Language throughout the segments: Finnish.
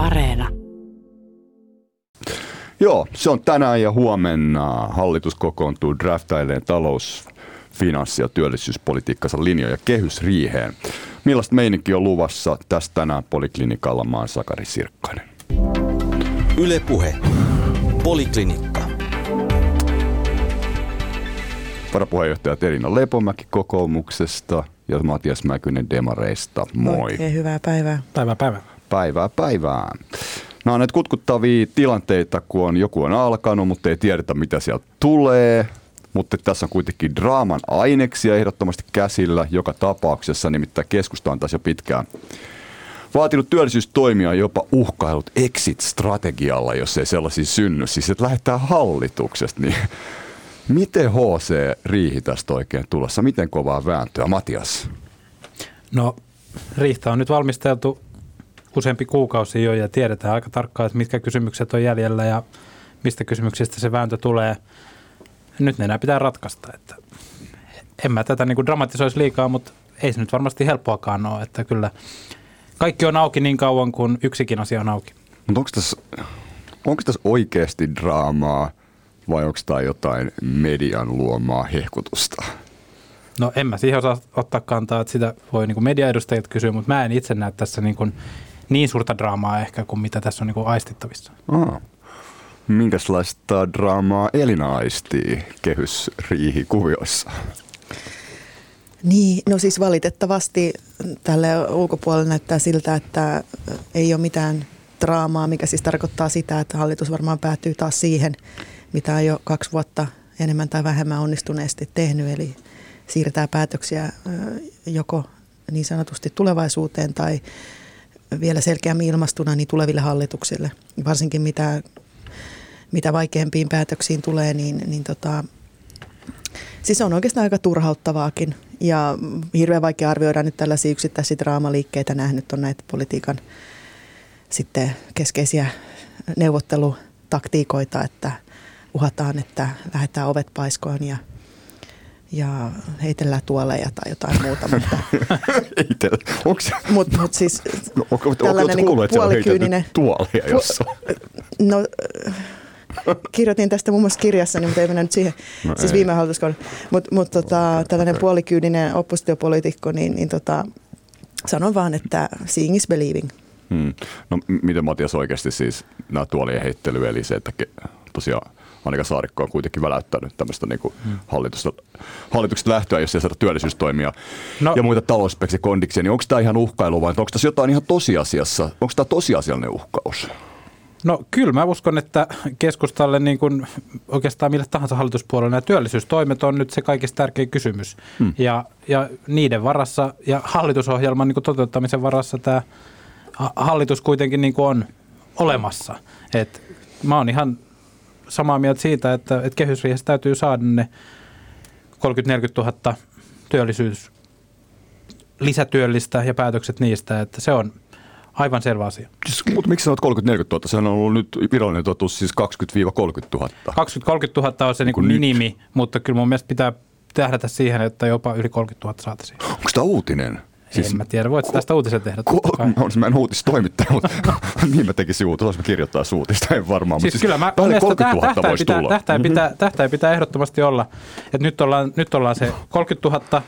Areena. Joo, se on tänään ja huomenna. Hallitus kokoontuu draftaileen talous, finanssi- ja työllisyyspolitiikkansa linjoja kehysriiheen. Millaista meininki on luvassa tästä tänään Poliklinikalla maan Sakari Sirkkainen? Ylepuhe. Poliklinikka. Varapuheenjohtaja Elina Lepomäki kokoomuksesta ja Matias Mäkynen Demareista. Moi. Oikein hyvää päivää. Päivää päivää. Päivää päivään. Nämä on näitä kutkuttavia tilanteita, kun on, joku on alkanut, mutta ei tiedetä mitä sieltä tulee. Mutta tässä on kuitenkin draaman aineksia ehdottomasti käsillä joka tapauksessa, nimittäin keskusta on taas jo pitkään vaatinut työllisyystoimia jopa uhkailut exit-strategialla, jos ei sellaisia synny. Siis että lähdetään hallituksesta, niin miten HC riihi tästä oikein tulossa? Miten kovaa vääntöä? Matias? No, riihtä on nyt valmisteltu useampi kuukausi jo ja tiedetään aika tarkkaan, että mitkä kysymykset on jäljellä ja mistä kysymyksistä se vääntö tulee. Nyt ne enää pitää ratkaista. Että en mä tätä niin dramatisoisi liikaa, mutta ei se nyt varmasti helppoakaan ole, että kyllä kaikki on auki niin kauan kuin yksikin asia on auki. Mutta onko tässä, onko tässä oikeasti draamaa vai onko tämä jotain median luomaa hehkutusta? No en mä siihen osaa ottaa kantaa, että sitä voi niin mediaedustajat kysyä, mutta mä en itse näe tässä niin, kuin niin suurta draamaa ehkä kuin mitä tässä on niin kuin aistittavissa. Aa. Minkälaista draamaa Elina aistii kehysriihikuvioissa? Niin, no siis valitettavasti tälle ulkopuolelle näyttää siltä, että ei ole mitään draamaa, mikä siis tarkoittaa sitä, että hallitus varmaan päätyy taas siihen, mitä on jo kaksi vuotta enemmän tai vähemmän onnistuneesti tehnyt, eli siirtää päätöksiä joko niin sanotusti tulevaisuuteen tai vielä selkeämmin ilmastuna niin tuleville hallituksille. Varsinkin mitä, mitä vaikeampiin päätöksiin tulee, niin, niin tota, siis on oikeastaan aika turhauttavaakin ja hirveän vaikea arvioida nyt tällaisia yksittäisiä draamaliikkeitä. Nämähän nyt on näitä politiikan sitten keskeisiä neuvottelutaktiikoita, että uhataan, että lähdetään ovet paiskoon ja ja heitellään tuoleja tai jotain muuta. Mutta, Onko Mutta mut siis no, onko, tällainen onko, kuullut, niin puolikyyninen... tuolia jossain? No, kirjoitin tästä muun muassa kirjassa, mutta ei mennä nyt siihen, no siis ei. viime hallituskaudella. Mutta mut, tota, tällainen puolikyyninen oppositiopoliitikko, niin, niin tota, sanon vaan, että seeing is believing. Hmm. No miten Matias oikeasti siis nämä tuolien heittely, eli se, että tosiaan Annika Saarikko on kuitenkin väläyttänyt tämmöistä niin kuin hmm. hallitusta, hallituksesta lähtöä, jos ei saada työllisyystoimia no. ja muita talousspeksikondiksia, niin onko tämä ihan uhkailu vai onko tässä jotain ihan tosiasiassa, onko tämä tosiasiallinen uhkaus? No kyllä mä uskon, että keskustalle niin kuin oikeastaan millä tahansa hallituspuolella nämä työllisyystoimet on nyt se kaikista tärkein kysymys. Hmm. Ja, ja niiden varassa ja hallitusohjelman niin kuin toteuttamisen varassa tämä hallitus kuitenkin niin kuin on olemassa. Et mä oon ihan samaa mieltä siitä, että, että kehysriihessä täytyy saada ne 30-40 000 työllisyys lisätyöllistä ja päätökset niistä, että se on aivan selvä asia. Siis, mutta miksi sanot 30-40 000? Sehän on ollut nyt virallinen totuus siis 20-30 000. 20-30 000 on se niin minimi, nyt. mutta kyllä mun mielestä pitää tähdätä siihen, että jopa yli 30 000 saataisiin. Onko tämä uutinen? Siis, en mä tiedä, voit tästä uutisen tehdä. Ku, mä mä uutistoimittaja, mutta niin mä tekisin uutista, jos mä kirjoittaa uutista, en varmaan. Siis, siis kyllä mä, 30 000 tähtäin voisi pitää, tulla. Tähtäin pitää, mm-hmm. tähtäin pitää ehdottomasti olla, että nyt ollaan, nyt ollaan se 30 000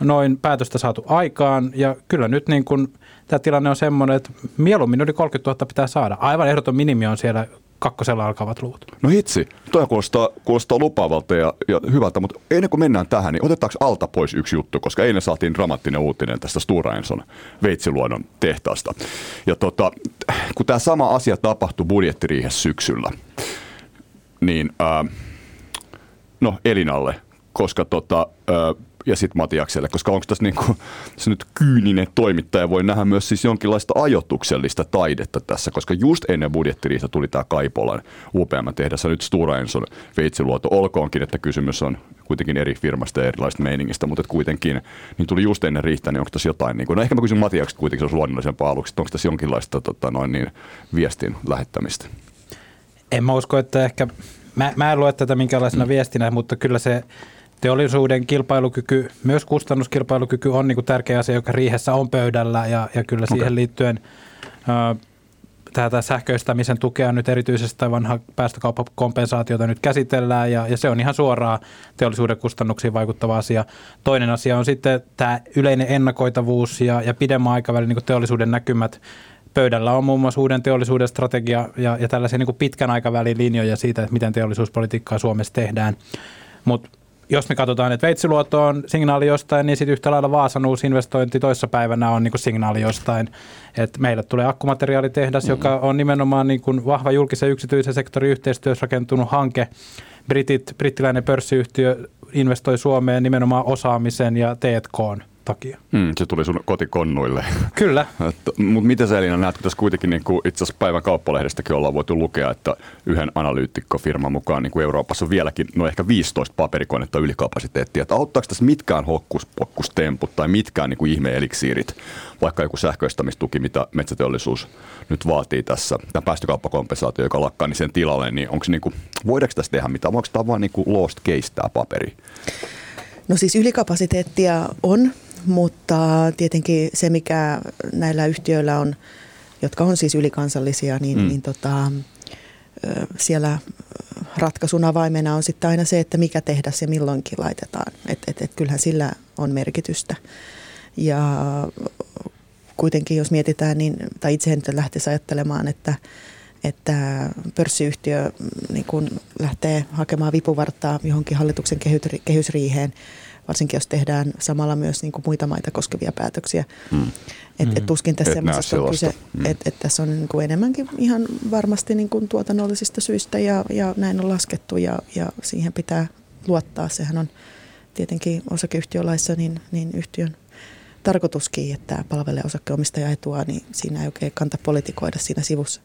noin päätöstä saatu aikaan ja kyllä nyt niin kuin tämä tilanne on semmoinen, että mieluummin yli 30 000 pitää saada. Aivan ehdoton minimi on siellä kakkosella alkavat luvut. No hitsi, toi kuulostaa, kuulostaa lupaavalta ja, ja hyvältä, mutta ennen kuin mennään tähän, niin otetaanko alta pois yksi juttu, koska eilen saatiin dramaattinen uutinen tästä Stura Enson veitsiluodon tehtaasta. Ja tota, kun tämä sama asia tapahtui budjettiriihessä syksyllä, niin ää, no Elinalle, koska tota, ää, ja sitten Matiakselle, koska onko tässä niinku, se nyt kyyninen toimittaja voi nähdä myös siis jonkinlaista ajotuksellista taidetta tässä, koska just ennen budjettiriihtä tuli tämä Kaipolan UPM-tehdessä nyt Stura Enson veitsiluoto, olkoonkin, että kysymys on kuitenkin eri firmasta ja erilaisista meiningistä, mutta kuitenkin, niin tuli just ennen riihtä, niin onko tässä jotain, niin kuin, no ehkä mä kysyn Matiakset kuitenkin, se olisi luonnollisempaa aluksi, että onko tässä jonkinlaista tota, noin niin, viestin lähettämistä? En mä usko, että ehkä, mä, mä en lue tätä minkäänlaisena mm. viestinä, mutta kyllä se teollisuuden kilpailukyky, myös kustannuskilpailukyky on niin kuin tärkeä asia, joka riihessä on pöydällä ja, ja kyllä siihen okay. liittyen ä, tätä sähköistämisen tukea nyt erityisesti tai vanha päästökauppakompensaatiota nyt käsitellään ja, ja se on ihan suoraa teollisuuden kustannuksiin vaikuttava asia. Toinen asia on sitten tämä yleinen ennakoitavuus ja, ja pidemmän aikavälin niin teollisuuden näkymät. Pöydällä on muun muassa uuden teollisuuden strategia ja, ja tällaisia niin pitkän aikavälin linjoja siitä, että miten teollisuuspolitiikkaa Suomessa tehdään. Mutta jos me katsotaan, että Veitsiluoto on signaali jostain, niin sitten yhtä lailla Vaasan uusi investointi toissapäivänä on niin kuin signaali jostain. Että meille tulee akkumateriaalitehdas, mm-hmm. joka on nimenomaan niin kuin vahva julkisen ja yksityisen sektorin yhteistyössä rakentunut hanke. Britit, brittiläinen pörssiyhtiö investoi Suomeen nimenomaan osaamisen ja T&K:n takia. Mm, se tuli sun kotikonnuille. Kyllä. Mutta miten sä Elina näet, kun tässä kuitenkin niin kuin itse asiassa päivän kauppalehdestäkin ollaan voitu lukea, että yhden analyytikkofirman mukaan niin kuin Euroopassa on vieläkin no ehkä 15 paperikonetta ylikapasiteettia. Että auttaako tässä mitkään hokkuspokkustemput tai mitkään niin kuin ihmeeliksiirit, vaikka joku sähköistämistuki, mitä metsäteollisuus nyt vaatii tässä, tämä päästökauppakompensaatio, joka lakkaa, niin sen tilalle, niin onko niin kuin, voidaanko tässä tehdä mitään, onko tämä vaan niin kuin lost case tämä paperi? No siis ylikapasiteettia on, mutta tietenkin se, mikä näillä yhtiöillä on, jotka on siis ylikansallisia, niin, mm. niin tota, siellä ratkaisun avaimena on sitten aina se, että mikä tehdä se milloinkin laitetaan. Että et, et kyllähän sillä on merkitystä. Ja kuitenkin jos mietitään, niin, tai itse nyt lähtisi ajattelemaan, että, että pörssiyhtiö niin kun lähtee hakemaan vipuvarttaa johonkin hallituksen kehysriiheen, varsinkin jos tehdään samalla myös niin kuin muita maita koskevia päätöksiä. Mm. Että et tuskin tässä semmoisesta on kyse, mm. että et tässä on niin kuin enemmänkin ihan varmasti niin kuin tuotannollisista syistä ja, ja näin on laskettu ja, ja siihen pitää luottaa. Sehän on tietenkin osakeyhtiölaissa niin, niin yhtiön tarkoituskin, että palvelee osakkeenomistaja etua, niin siinä ei oikein kanta politikoida siinä sivussa.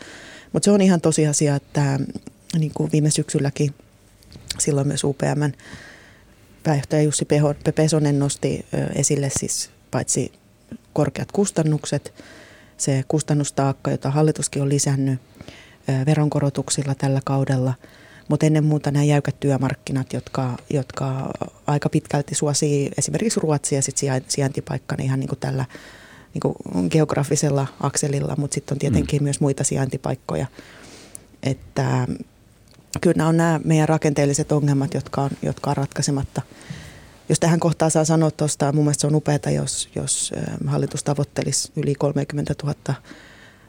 Mutta se on ihan tosiasia, että niin kuin viime syksylläkin silloin myös UPMn pääjohtaja Jussi Pesonen nosti esille siis paitsi korkeat kustannukset, se kustannustaakka, jota hallituskin on lisännyt veronkorotuksilla tällä kaudella, mutta ennen muuta nämä jäykät työmarkkinat, jotka, jotka aika pitkälti suosii esimerkiksi Ruotsia sit sijaintipaikkana ihan niin kuin tällä niin kuin geografisella akselilla, mutta sitten on tietenkin mm. myös muita sijaintipaikkoja. Että kyllä nämä on nämä meidän rakenteelliset ongelmat, jotka on, jotka on ratkaisematta. Jos tähän kohtaan saa sanoa tuosta, mun mielestä se on upeaa, jos, jos hallitus tavoittelisi yli 30 000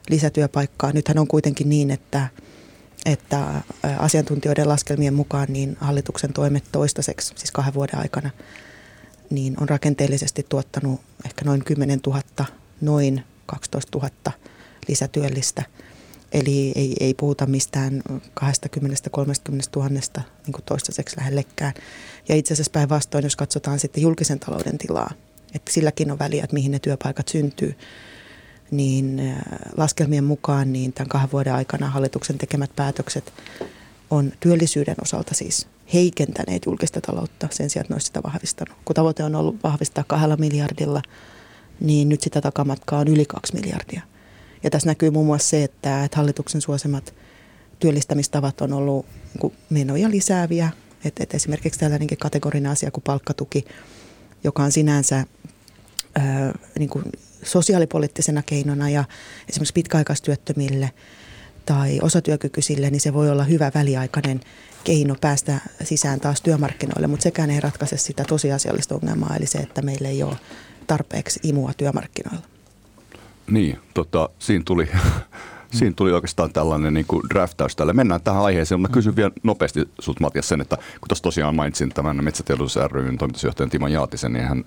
lisätyöpaikkaa. Nythän on kuitenkin niin, että, että asiantuntijoiden laskelmien mukaan niin hallituksen toimet toistaiseksi, siis kahden vuoden aikana, niin on rakenteellisesti tuottanut ehkä noin 10 000, noin 12 000 lisätyöllistä – Eli ei, ei puhuta mistään 20-30 000 niin kuin toistaiseksi lähellekään. Ja itse asiassa päinvastoin, jos katsotaan sitten julkisen talouden tilaa, että silläkin on väliä, että mihin ne työpaikat syntyy, niin äh, laskelmien mukaan niin tämän kahden vuoden aikana hallituksen tekemät päätökset on työllisyyden osalta siis heikentäneet julkista taloutta sen sijaan, että ne olisi sitä vahvistanut. Kun tavoite on ollut vahvistaa kahdella miljardilla, niin nyt sitä takamatkaa on yli kaksi miljardia – ja tässä näkyy muun muassa se, että, että hallituksen suosimat työllistämistavat on ollut niin menoja lisääviä. Et, et esimerkiksi tällainenkin kategorinen asia kuin palkkatuki, joka on sinänsä ää, niin kuin sosiaalipoliittisena keinona ja esimerkiksi pitkäaikaistyöttömille tai osatyökykyisille, niin se voi olla hyvä väliaikainen keino päästä sisään taas työmarkkinoille, mutta sekään ei ratkaise sitä tosiasiallista ongelmaa, eli se, että meillä ei ole tarpeeksi imua työmarkkinoilla. Niin, tota, siinä tuli Siinä tuli oikeastaan tällainen niin kuin draftaus tälle. Mennään tähän aiheeseen, mutta kysyn vielä nopeasti sinulta Matias sen, että kun tuossa tosiaan mainitsin tämän Metsäteollisuus ryn toimitusjohtajan Timo Jaatisen, niin hän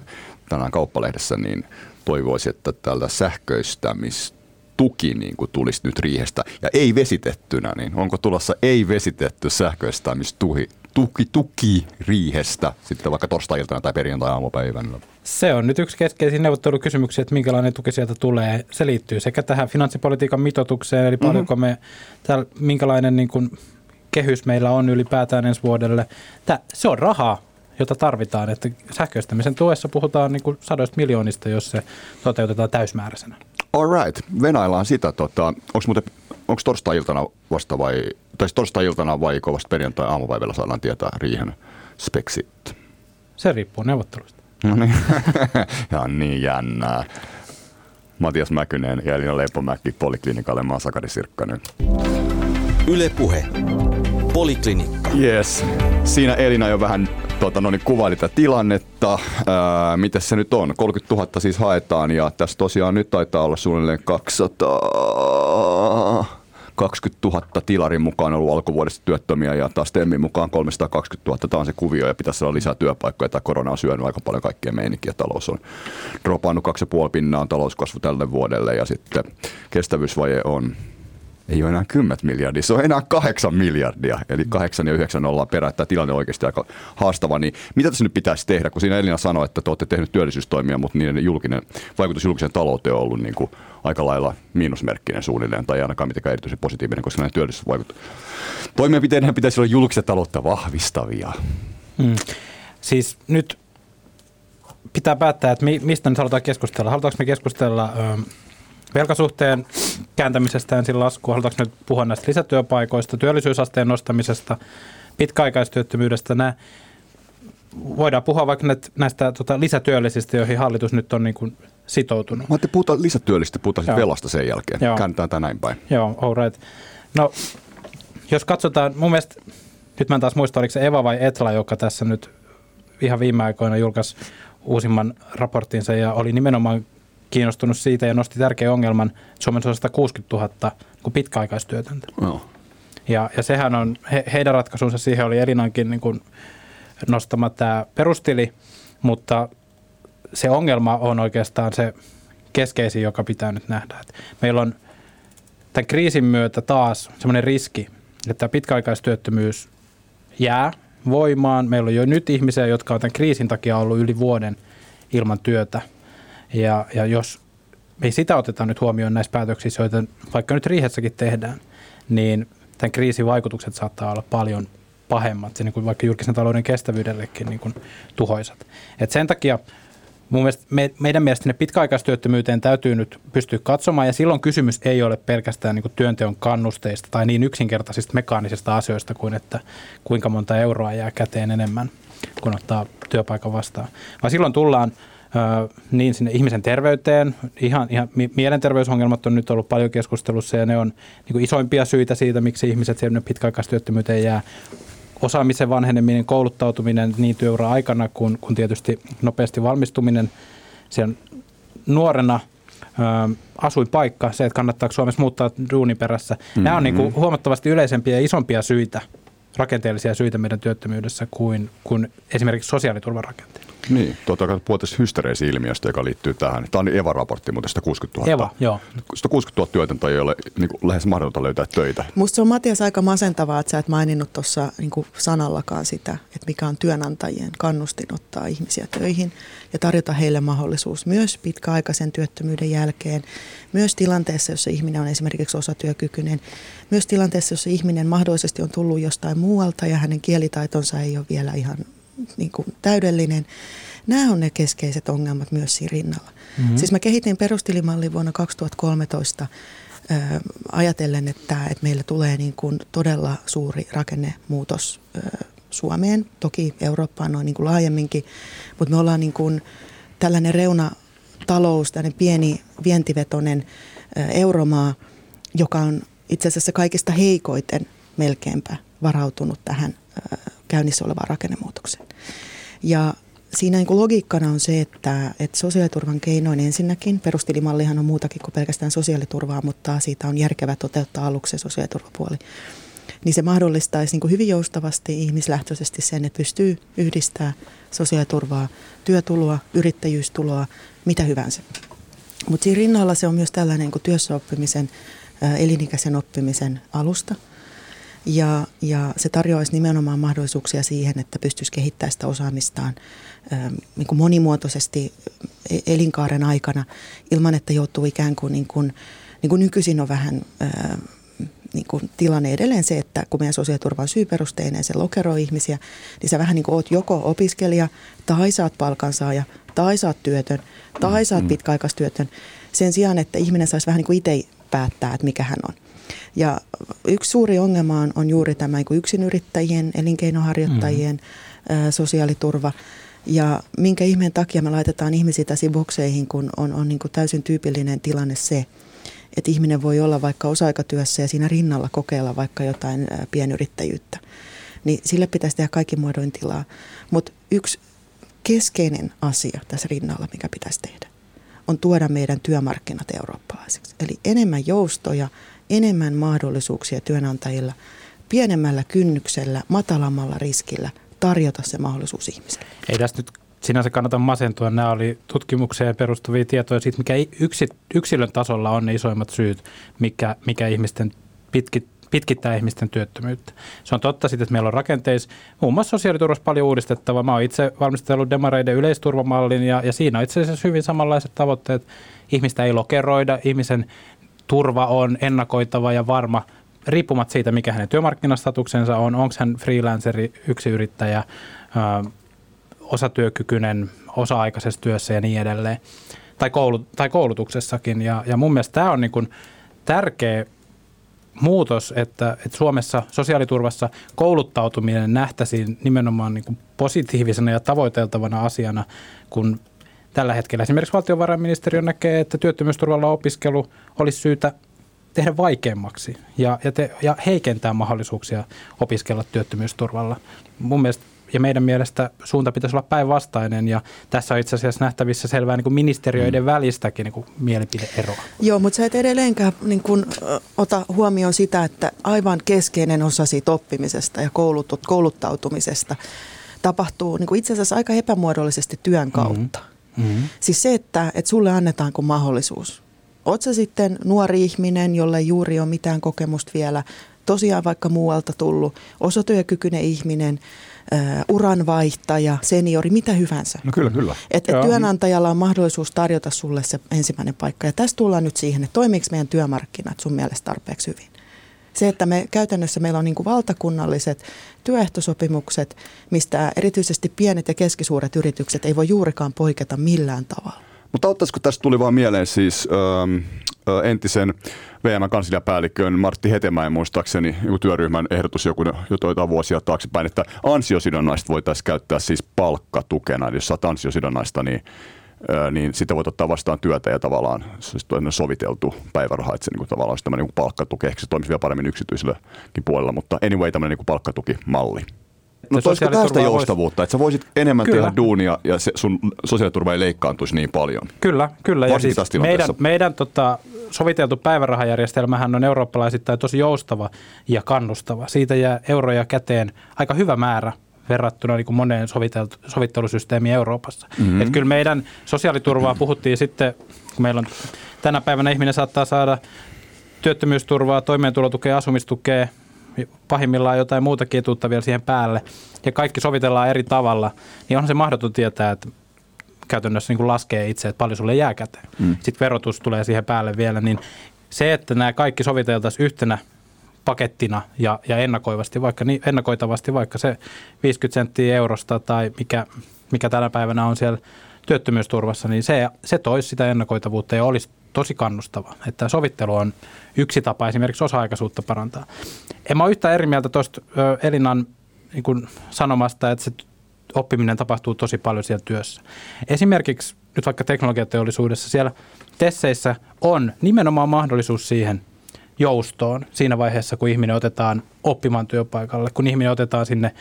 tänään kauppalehdessä niin toivoisi, että tällä sähköistämistuki niin kuin tulisi nyt riihestä ja ei vesitettynä, niin onko tulossa ei vesitetty sähköistämistuki tuki, tuki riihestä sitten vaikka torstai-iltana tai perjantai-aamupäivänä? Se on nyt yksi keskeisiä neuvottelukysymyksiä, että minkälainen tuki sieltä tulee. Se liittyy sekä tähän finanssipolitiikan mitoitukseen, eli paljonko mm-hmm. me, täällä, minkälainen niin kuin, kehys meillä on ylipäätään ensi vuodelle. Tää, se on rahaa, jota tarvitaan. Että sähköistämisen tuessa puhutaan niin kuin sadoista miljoonista, jos se toteutetaan täysmääräisenä. All right, venaillaan sitä. Tota, onko muuten onko torstai-iltana vasta vai, tai siis torstai-iltana vai vasta perjantai aamupäivällä saadaan tietää riihen speksit? Se riippuu neuvottelusta. No niin, ja niin jännää. Matias Mäkynen ja Elina Leipomäki Poliklinikalle. Mä oon Sakari Sirkkanen. Yle Puhe. Poliklinikka. Yes. Siinä Elina jo vähän tota, no niin, kuvaili tätä tilannetta. Ää, miten se nyt on? 30 000 siis haetaan ja tässä tosiaan nyt taitaa olla suunnilleen 200 20 000 tilarin mukaan ollut alkuvuodesta työttömiä ja taas Temmin mukaan 320 000. Tämä on se kuvio ja pitäisi olla lisää työpaikkoja. Tämä korona on syönyt aika paljon kaikkea meininkiä. Talous on dropannut 2,5 pinnaa talouskasvu tälle vuodelle ja sitten kestävyysvaje on ei ole enää 10 miljardia, se on enää 8 miljardia. Eli 8 ja 9 ollaan perään. Tämä tilanne on oikeasti aika haastava. Niin mitä tässä nyt pitäisi tehdä? Kun siinä Elina sanoi, että te olette tehneet työllisyystoimia, mutta niiden julkinen, vaikutus julkiseen talouteen on ollut niin kuin aika lailla miinusmerkkinen suunnilleen, tai ainakaan mitenkään erityisen positiivinen, koska näin työllisyysvaikutus. Toimenpiteiden pitäisi olla julkista taloutta vahvistavia. Hmm. Siis nyt pitää päättää, että mistä nyt halutaan keskustella. Halutaanko me keskustella velkasuhteen kääntämisestä ensin laskuun? Halutaanko nyt puhua näistä lisätyöpaikoista, työllisyysasteen nostamisesta, pitkäaikaistyöttömyydestä? Nämä voidaan puhua vaikka näistä tota, lisätyöllisistä, joihin hallitus nyt on niin kuin sitoutunut. Mä ajattelin, puhutaan lisätyöllistä, puhutaan sitten velasta sen jälkeen. Joo. Käännetään tämä näin päin. Joo, all right. No, jos katsotaan, mun mielestä, nyt mä en taas muista, oliko se Eva vai Etla, joka tässä nyt ihan viime aikoina julkaisi uusimman raporttinsa ja oli nimenomaan kiinnostunut siitä ja nosti tärkeän ongelman, Suomessa on 160 000 kuin pitkäaikaistyötöntä. No. Ja, ja sehän on, he, heidän ratkaisunsa siihen oli Elinankin niin kuin nostama tämä perustili, mutta se ongelma on oikeastaan se keskeisin, joka pitää nyt nähdä. Et meillä on tämän kriisin myötä taas semmoinen riski, että pitkäaikaistyöttömyys jää voimaan. Meillä on jo nyt ihmisiä, jotka on tämän kriisin takia ollut yli vuoden ilman työtä. Ja, ja jos me sitä oteta nyt huomioon näissä päätöksissä, joita vaikka nyt riihessäkin tehdään, niin tämän kriisin vaikutukset saattaa olla paljon pahemmat, se niin kuin vaikka julkisen talouden kestävyydellekin niin kuin tuhoisat. Et sen takia mun mielestä me, meidän mielestä ne pitkäaikaistyöttömyyteen täytyy nyt pystyä katsomaan, ja silloin kysymys ei ole pelkästään niin kuin työnteon kannusteista tai niin yksinkertaisista mekaanisista asioista kuin, että kuinka monta euroa jää käteen enemmän, kun ottaa työpaikan vastaan. Vaan silloin tullaan niin sinne ihmisen terveyteen. Ihan, ihan mielenterveysongelmat on nyt ollut paljon keskustelussa ja ne on niin kuin isoimpia syitä siitä, miksi ihmiset sinne pitkäaikaistyöttömyyteen jää osaamisen vanheneminen, kouluttautuminen niin työura aikana kuin, kuin tietysti nopeasti valmistuminen sen nuorena ö, asuinpaikka, se, että kannattaako Suomessa muuttaa duunin perässä. Mm-hmm. Nämä on niin kuin huomattavasti yleisempiä ja isompia syitä, rakenteellisia syitä meidän työttömyydessä kuin, kuin esimerkiksi sosiaaliturvan rakenteet. Niin, tuota, puhutaan hystereesi-ilmiöstä, joka liittyy tähän. Tämä on EVA-raportti, mutta 160 000. EVA, joo. 160 000 työtöntä ei ole niin kuin, lähes mahdotonta löytää töitä. Musta se on Matias aika masentavaa, että sä et maininnut tuossa niin sanallakaan sitä, että mikä on työnantajien kannustin ottaa ihmisiä töihin ja tarjota heille mahdollisuus myös pitkäaikaisen työttömyyden jälkeen, myös tilanteessa, jossa ihminen on esimerkiksi osatyökykyinen, myös tilanteessa, jossa ihminen mahdollisesti on tullut jostain muualta ja hänen kielitaitonsa ei ole vielä ihan niin kuin täydellinen. Nämä on ne keskeiset ongelmat myös siinä rinnalla. Mm-hmm. Siis mä kehitin perustilimallin vuonna 2013 ö, ajatellen, että, että meillä tulee niin kuin todella suuri rakennemuutos ö, Suomeen, toki Eurooppaan noin niin kuin laajemminkin, mutta me ollaan niin kuin tällainen reunatalous, tällainen pieni vientivetoinen ö, euromaa, joka on itse asiassa kaikista heikoiten melkeinpä varautunut tähän käynnissä olevaan rakennemuutokseen. Ja siinä niin logiikkana on se, että, että sosiaaliturvan keinoin ensinnäkin, perustilimallihan on muutakin kuin pelkästään sosiaaliturvaa, mutta siitä on järkevä toteuttaa aluksi sosiaaliturvapuoli. Niin se mahdollistaisi niin hyvin joustavasti ihmislähtöisesti sen, että pystyy yhdistämään sosiaaliturvaa, työtuloa, yrittäjyystuloa, mitä hyvänsä. Mutta siinä rinnalla se on myös tällainen niin työssäoppimisen, elinikäisen oppimisen alusta – ja, ja se tarjoaisi nimenomaan mahdollisuuksia siihen, että pystyisi kehittämään sitä osaamistaan ähm, niin kuin monimuotoisesti e, elinkaaren aikana ilman, että joutuu ikään kuin, niin kuin, niin kuin nykyisin on vähän äh, niin kuin tilanne edelleen se, että kun meidän sosiaaliturva on syyperusteinen, se lokeroi ihmisiä, niin sä vähän niin kuin oot joko opiskelija tai saat palkansaaja tai saat työtön tai saat mm. pitkäaikaistyötön sen sijaan, että ihminen saisi vähän niin kuin itse päättää, että mikä hän on. Ja yksi suuri ongelma on, on juuri tämä niin yksinyrittäjien, elinkeinoharjoittajien mm. sosiaaliturva. Ja minkä ihmeen takia me laitetaan ihmisiä tässä bokseihin, kun on, on niin täysin tyypillinen tilanne se, että ihminen voi olla vaikka osa-aikatyössä ja siinä rinnalla kokeilla vaikka jotain pienyrittäjyyttä. Niin sille pitäisi tehdä kaikki muodoin tilaa. Mutta yksi keskeinen asia tässä rinnalla, mikä pitäisi tehdä, on tuoda meidän työmarkkinat eurooppalaisiksi. Eli enemmän joustoja, enemmän mahdollisuuksia työnantajilla, pienemmällä kynnyksellä, matalammalla riskillä tarjota se mahdollisuus ihmiselle. Ei tästä nyt sinänsä kannata masentua. Nämä oli tutkimukseen perustuvia tietoja siitä, mikä yksilön tasolla on ne isoimmat syyt, mikä, mikä ihmisten pitkit, pitkittää ihmisten työttömyyttä. Se on totta sitten, että meillä on rakenteissa muun muassa sosiaaliturvassa paljon uudistettava. Mä oon itse valmistellut demareiden yleisturvamallin ja, ja siinä on itse asiassa hyvin samanlaiset tavoitteet. Ihmistä ei lokeroida, ihmisen turva on ennakoitava ja varma riippumatta siitä, mikä hänen työmarkkinastatuksensa on, onko hän freelanceri, yksiyrittäjä, osatyökykyinen osa-aikaisessa työssä ja niin edelleen, tai, koulut, tai koulutuksessakin. Ja, ja mun mielestä tämä on niin kuin tärkeä muutos, että, että Suomessa sosiaaliturvassa kouluttautuminen nähtäisiin nimenomaan niin kuin positiivisena ja tavoiteltavana asiana, kun tällä hetkellä esimerkiksi valtiovarainministeriö näkee, että työttömyysturvalla opiskelu olisi syytä tehdä vaikeammaksi ja, ja, te, ja heikentää mahdollisuuksia opiskella työttömyysturvalla. Mun mielestä ja meidän mielestä suunta pitäisi olla päinvastainen ja tässä on itse asiassa nähtävissä selvää niin kuin ministeriöiden mm. välistäkin niin kuin mielipideeroa. Joo, mutta sä et edelleenkään niin kuin, ota huomioon sitä, että aivan keskeinen osa siitä oppimisesta ja koulut, kouluttautumisesta tapahtuu niin kuin itse asiassa aika epämuodollisesti työn kautta. Mm-hmm. Siis se, että, että sulle annetaan kuin mahdollisuus. Oot sä sitten nuori ihminen, jolle ei juuri ole mitään kokemusta vielä, tosiaan vaikka muualta tullut, osatyökykyinen ihminen – uranvaihtaja, seniori, mitä hyvänsä. No kyllä, kyllä. Et, et työnantajalla on mahdollisuus tarjota sulle se ensimmäinen paikka. Ja tässä tullaan nyt siihen, että toimiiko meidän työmarkkinat sun mielestä tarpeeksi hyvin. Se, että me käytännössä meillä on niin kuin valtakunnalliset työehtosopimukset, mistä erityisesti pienet ja keskisuuret yritykset ei voi juurikaan poiketa millään tavalla. Mutta ottaisiko tästä tuli vaan mieleen siis ähm, entisen VM-kansliapäällikön Martti Hetemäen muistaakseni joku työryhmän ehdotus joku, jotain vuosia taaksepäin, että ansiosidonnaista voitaisiin käyttää siis palkkatukena. Eli jos saat ansiosidonnaista, niin niin sitten voit ottaa vastaan työtä ja tavallaan se olisi soviteltu päiväraha, että se niin kuin, tavallaan olisi tämmöinen niin palkkatuki. Ehkä se toimisi vielä paremmin yksityiselläkin puolella, mutta anyway tämmöinen niin palkkatukimalli. No toisiko tästä joustavuutta, että sä voisit enemmän kyllä. tehdä duunia ja se sun sosiaaliturva ei leikkaantuisi niin paljon? Kyllä, kyllä. Ja siis meidän, meidän tota, soviteltu päivärahajärjestelmähän on eurooppalaisittain tosi joustava ja kannustava. Siitä jää euroja käteen aika hyvä määrä verrattuna niin kuin moneen sovittelusysteemiin Euroopassa. Mm-hmm. Että kyllä meidän sosiaaliturvaa puhuttiin sitten, kun meillä on tänä päivänä ihminen saattaa saada työttömyysturvaa, toimeentulotukea, asumistukea, pahimmillaan jotain muutakin etuutta vielä siihen päälle, ja kaikki sovitellaan eri tavalla, niin onhan se mahdoton tietää, että käytännössä niin kuin laskee itse, että paljon sulle jää käteen. Mm. Sitten verotus tulee siihen päälle vielä, niin se, että nämä kaikki soviteltaisiin yhtenä pakettina ja, ja ennakoivasti, vaikka, niin, ennakoitavasti vaikka se 50 senttiä eurosta tai mikä, mikä tänä päivänä on siellä työttömyysturvassa, niin se, se toisi sitä ennakoitavuutta ja olisi tosi kannustava. Että sovittelu on yksi tapa esimerkiksi osa-aikaisuutta parantaa. En mä ole yhtään eri mieltä tuosta Elinan niin kuin sanomasta, että se oppiminen tapahtuu tosi paljon siellä työssä. Esimerkiksi nyt vaikka teknologiateollisuudessa siellä tesseissä on nimenomaan mahdollisuus siihen joustoon siinä vaiheessa, kun ihminen otetaan oppimaan työpaikalle, kun ihminen otetaan sinne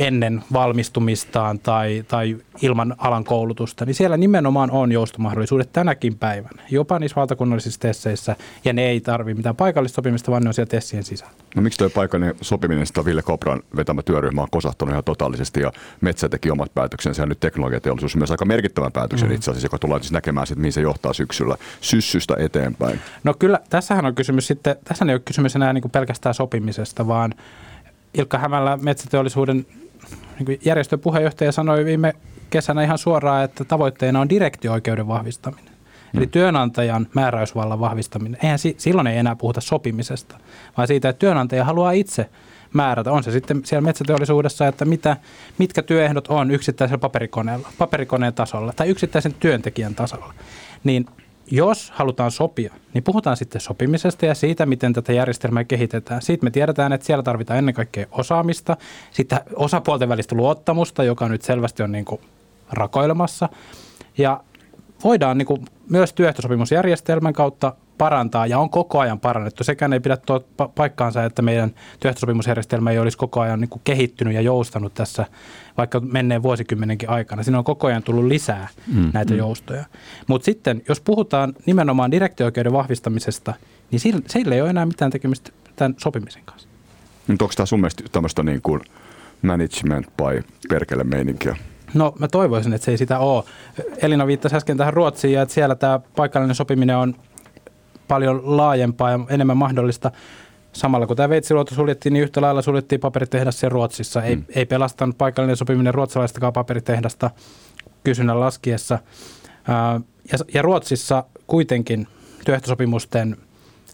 ennen valmistumistaan tai, tai ilman alan koulutusta, niin siellä nimenomaan on joustomahdollisuudet tänäkin päivänä, jopa niissä valtakunnallisissa tesseissä, ja ne ei tarvitse mitään paikallista sopimista, vaan ne on siellä tessien sisällä. No miksi tuo paikallinen sopiminen, sitä Ville Kopran vetämä työryhmä on kosahtanut ihan totaalisesti, ja Metsä teki omat päätöksensä, ja nyt teknologiateollisuus myös aika merkittävän päätöksen mm. itse asiassa, joka tullaan siis näkemään, sit, mihin se johtaa syksyllä syssystä eteenpäin. No kyllä, tässähän on kysymys sitten, tässä ei ole kysymys enää niin kuin pelkästään sopimisesta, vaan Ilkka Hämällä metsäteollisuuden niin järjestön puheenjohtaja sanoi viime kesänä ihan suoraan, että tavoitteena on direktioikeuden vahvistaminen. Mm. Eli työnantajan määräysvallan vahvistaminen. Eihän silloin ei enää puhuta sopimisesta, vaan siitä, että työnantaja haluaa itse määrätä. On se sitten siellä metsäteollisuudessa, että mitä, mitkä työehdot on yksittäisellä paperikoneella, paperikoneen tasolla tai yksittäisen työntekijän tasolla. Niin jos halutaan sopia, niin puhutaan sitten sopimisesta ja siitä, miten tätä järjestelmää kehitetään. Siitä me tiedetään, että siellä tarvitaan ennen kaikkea osaamista, sitten osapuolten välistä luottamusta, joka nyt selvästi on niin kuin rakoilemassa. Ja voidaan niin kuin myös työehtosopimusjärjestelmän kautta parantaa ja on koko ajan parannettu. Sekään ei pidä tuo paikkaansa, että meidän työehtosopimusjärjestelmä ei olisi koko ajan niin kuin kehittynyt ja joustanut tässä vaikka menneen vuosikymmenenkin aikana. Siinä on koko ajan tullut lisää mm, näitä mm. joustoja. Mutta sitten, jos puhutaan nimenomaan direktioikeuden vahvistamisesta, niin sillä, sillä ei ole enää mitään tekemistä tämän sopimisen kanssa. Nyt onko tämä sun mielestä tämmöistä niin kuin management by perkele meininkiä? No mä toivoisin, että se ei sitä ole. Elina viittasi äsken tähän Ruotsiin ja että siellä tämä paikallinen sopiminen on paljon laajempaa ja enemmän mahdollista. Samalla kun tämä veitsiluoto suljettiin, niin yhtä lailla suljettiin paperitehdas siellä Ruotsissa. Ei, mm. ei pelastanut paikallinen sopiminen ruotsalaistakaan paperitehdasta kysynnän laskiessa. ja, ja Ruotsissa kuitenkin työehtosopimusten –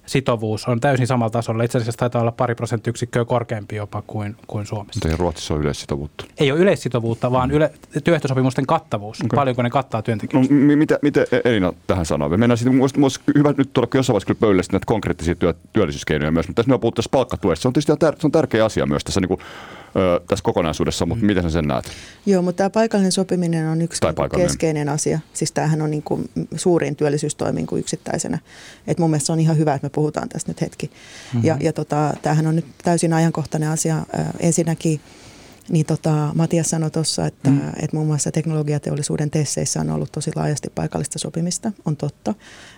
sitovuus on täysin samalla tasolla. Itse asiassa taitaa olla pari prosenttiyksikköä korkeampi jopa kuin, kuin Suomessa. Mutta ei Ruotsissa ole yleissitovuutta? Ei ole yleissitovuutta, vaan yle, työehtosopimusten kattavuus. Okay. Paljonko ne kattaa työntekijöitä? No, mitä, mitä Elina tähän sanoo? Me mennään sitten, musta, hyvä nyt tuoda jossain vaiheessa kyllä pöydälle näitä konkreettisia työ, työllisyyskeinoja myös, mutta tässä me puhutaan palkkatuessa. Se on tietysti tär, se on tärkeä asia myös tässä niin kuin, tässä kokonaisuudessa, mutta mm. miten sä sen näet? Joo, mutta tämä paikallinen sopiminen on yksi niin keskeinen asia. Siis tämähän on niin kuin suurin työllisyystoimi kuin yksittäisenä. Et mun mielestä se on ihan hyvä, että me puhutaan tästä nyt hetki. Mm-hmm. Ja, ja tota, tämähän on nyt täysin ajankohtainen asia. Ensinnäkin niin tota, Matias sanoi tuossa, että, mm. että muun muassa teknologiateollisuuden tesseissä on ollut tosi laajasti paikallista sopimista. On totta,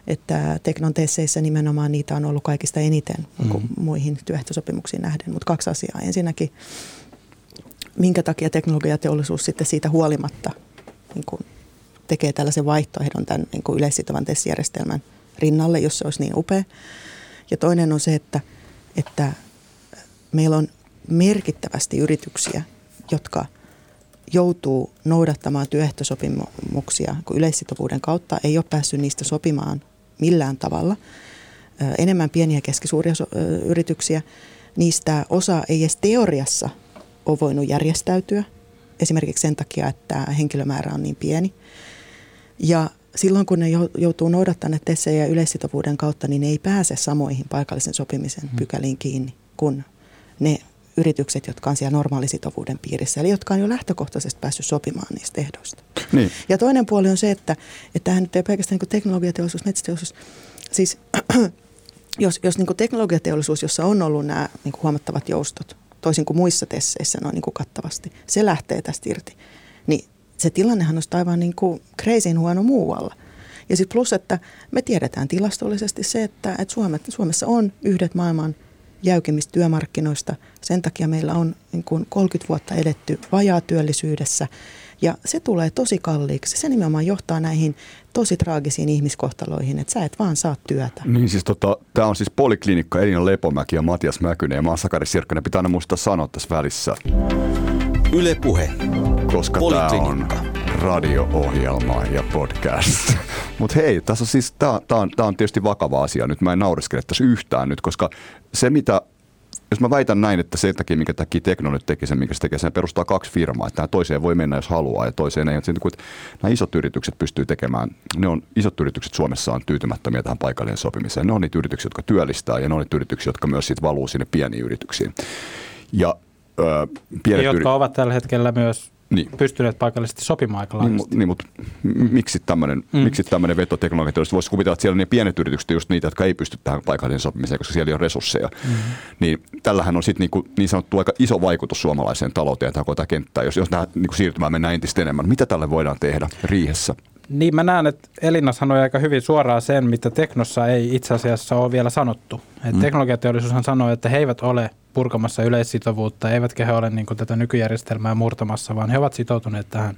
että teknon tesseissä nimenomaan niitä on ollut kaikista eniten mm. kuin muihin työehtosopimuksiin nähden. Mutta kaksi asiaa. Ensinnäkin minkä takia teknologiateollisuus sitten siitä huolimatta niin kuin tekee tällaisen vaihtoehdon tämän niin kuin yleissitovan testijärjestelmän rinnalle, jos se olisi niin upea. Ja toinen on se, että, että meillä on merkittävästi yrityksiä, jotka joutuu noudattamaan työehtosopimuksia kun yleissitovuuden kautta, ei ole päässyt niistä sopimaan millään tavalla. Enemmän pieniä ja keskisuuria yrityksiä. Niistä osa ei edes teoriassa – ole voinut järjestäytyä, esimerkiksi sen takia, että henkilömäärä on niin pieni. Ja silloin kun ne joutuu noudattamaan TESejä yleissitovuuden kautta, niin ne ei pääse samoihin paikallisen sopimisen mm. pykäliin kiinni kuin ne yritykset, jotka on siellä normaalisitovuuden piirissä, eli jotka on jo lähtökohtaisesti päässyt sopimaan niistä ehdoista. Niin. Ja toinen puoli on se, että, että tämähän nyt ei pelkästään niin teknologiateollisuus, metsäteollisuus, siis jos, jos niin teknologiateollisuus, jossa on ollut nämä niin huomattavat joustot, toisin kuin muissa tesseissä noin niin kuin kattavasti. Se lähtee tästä irti. Niin se tilannehan on aivan niin kuin crazyin huono muualla. Ja sitten plus, että me tiedetään tilastollisesti se, että, että Suomessa on yhdet maailman jäykimmistä työmarkkinoista. Sen takia meillä on niin kuin 30 vuotta edetty vajaa työllisyydessä ja se tulee tosi kalliiksi. Se nimenomaan johtaa näihin tosi traagisiin ihmiskohtaloihin, että sä et vaan saa työtä. Niin siis tota, tämä on siis Poliklinikka Elina Lepomäki ja Matias Mäkynen ja mä oon Sakari Sirkkanen. Pitää aina muistaa sanoa tässä välissä. Yle Puhe. Koska tämä on radio-ohjelma ja podcast. Mutta hei, tässä on siis, tämä on, on tietysti vakava asia nyt. Mä en nauriskele tässä yhtään nyt, koska se mitä jos mä väitän näin, että sen takia, minkä takia Tekno nyt teki sen, minkä se tekee, sen perustaa kaksi firmaa. Että toiseen voi mennä, jos haluaa, ja toiseen ei. Että nämä isot yritykset pystyy tekemään, ne on, isot yritykset Suomessa on tyytymättömiä tähän paikalliseen sopimiseen. Ne on niitä yrityksiä, jotka työllistää, ja ne on niitä yrityksiä, jotka myös sit valuu sinne pieniin yrityksiin. Ja, öö, pienet jotka yrit- ovat tällä hetkellä myös niin. pystyneet paikallisesti sopimaan aika niin, niin, mutta miksi tämmöinen, mm. miksi tämmöinen vetoteknologia Voisi kuvitella, että siellä ne pienet yritykset just niitä, jotka ei pysty tähän paikalliseen sopimiseen, koska siellä ei ole resursseja. Mm. Niin tällähän on sitten niin, niin sanottu aika iso vaikutus suomalaiseen talouteen tähän koko kenttään, jos, jos tähän niin siirtymään mennään entistä enemmän. Mitä tälle voidaan tehdä riihessä? Niin mä näen, että Elina sanoi aika hyvin suoraan sen, mitä Teknossa ei itse asiassa ole vielä sanottu. Et mm. Teknologiateollisuushan sanoi, että he eivät ole purkamassa yleissitovuutta, eivätkä he ole niin kuin tätä nykyjärjestelmää murtamassa, vaan he ovat sitoutuneet tähän.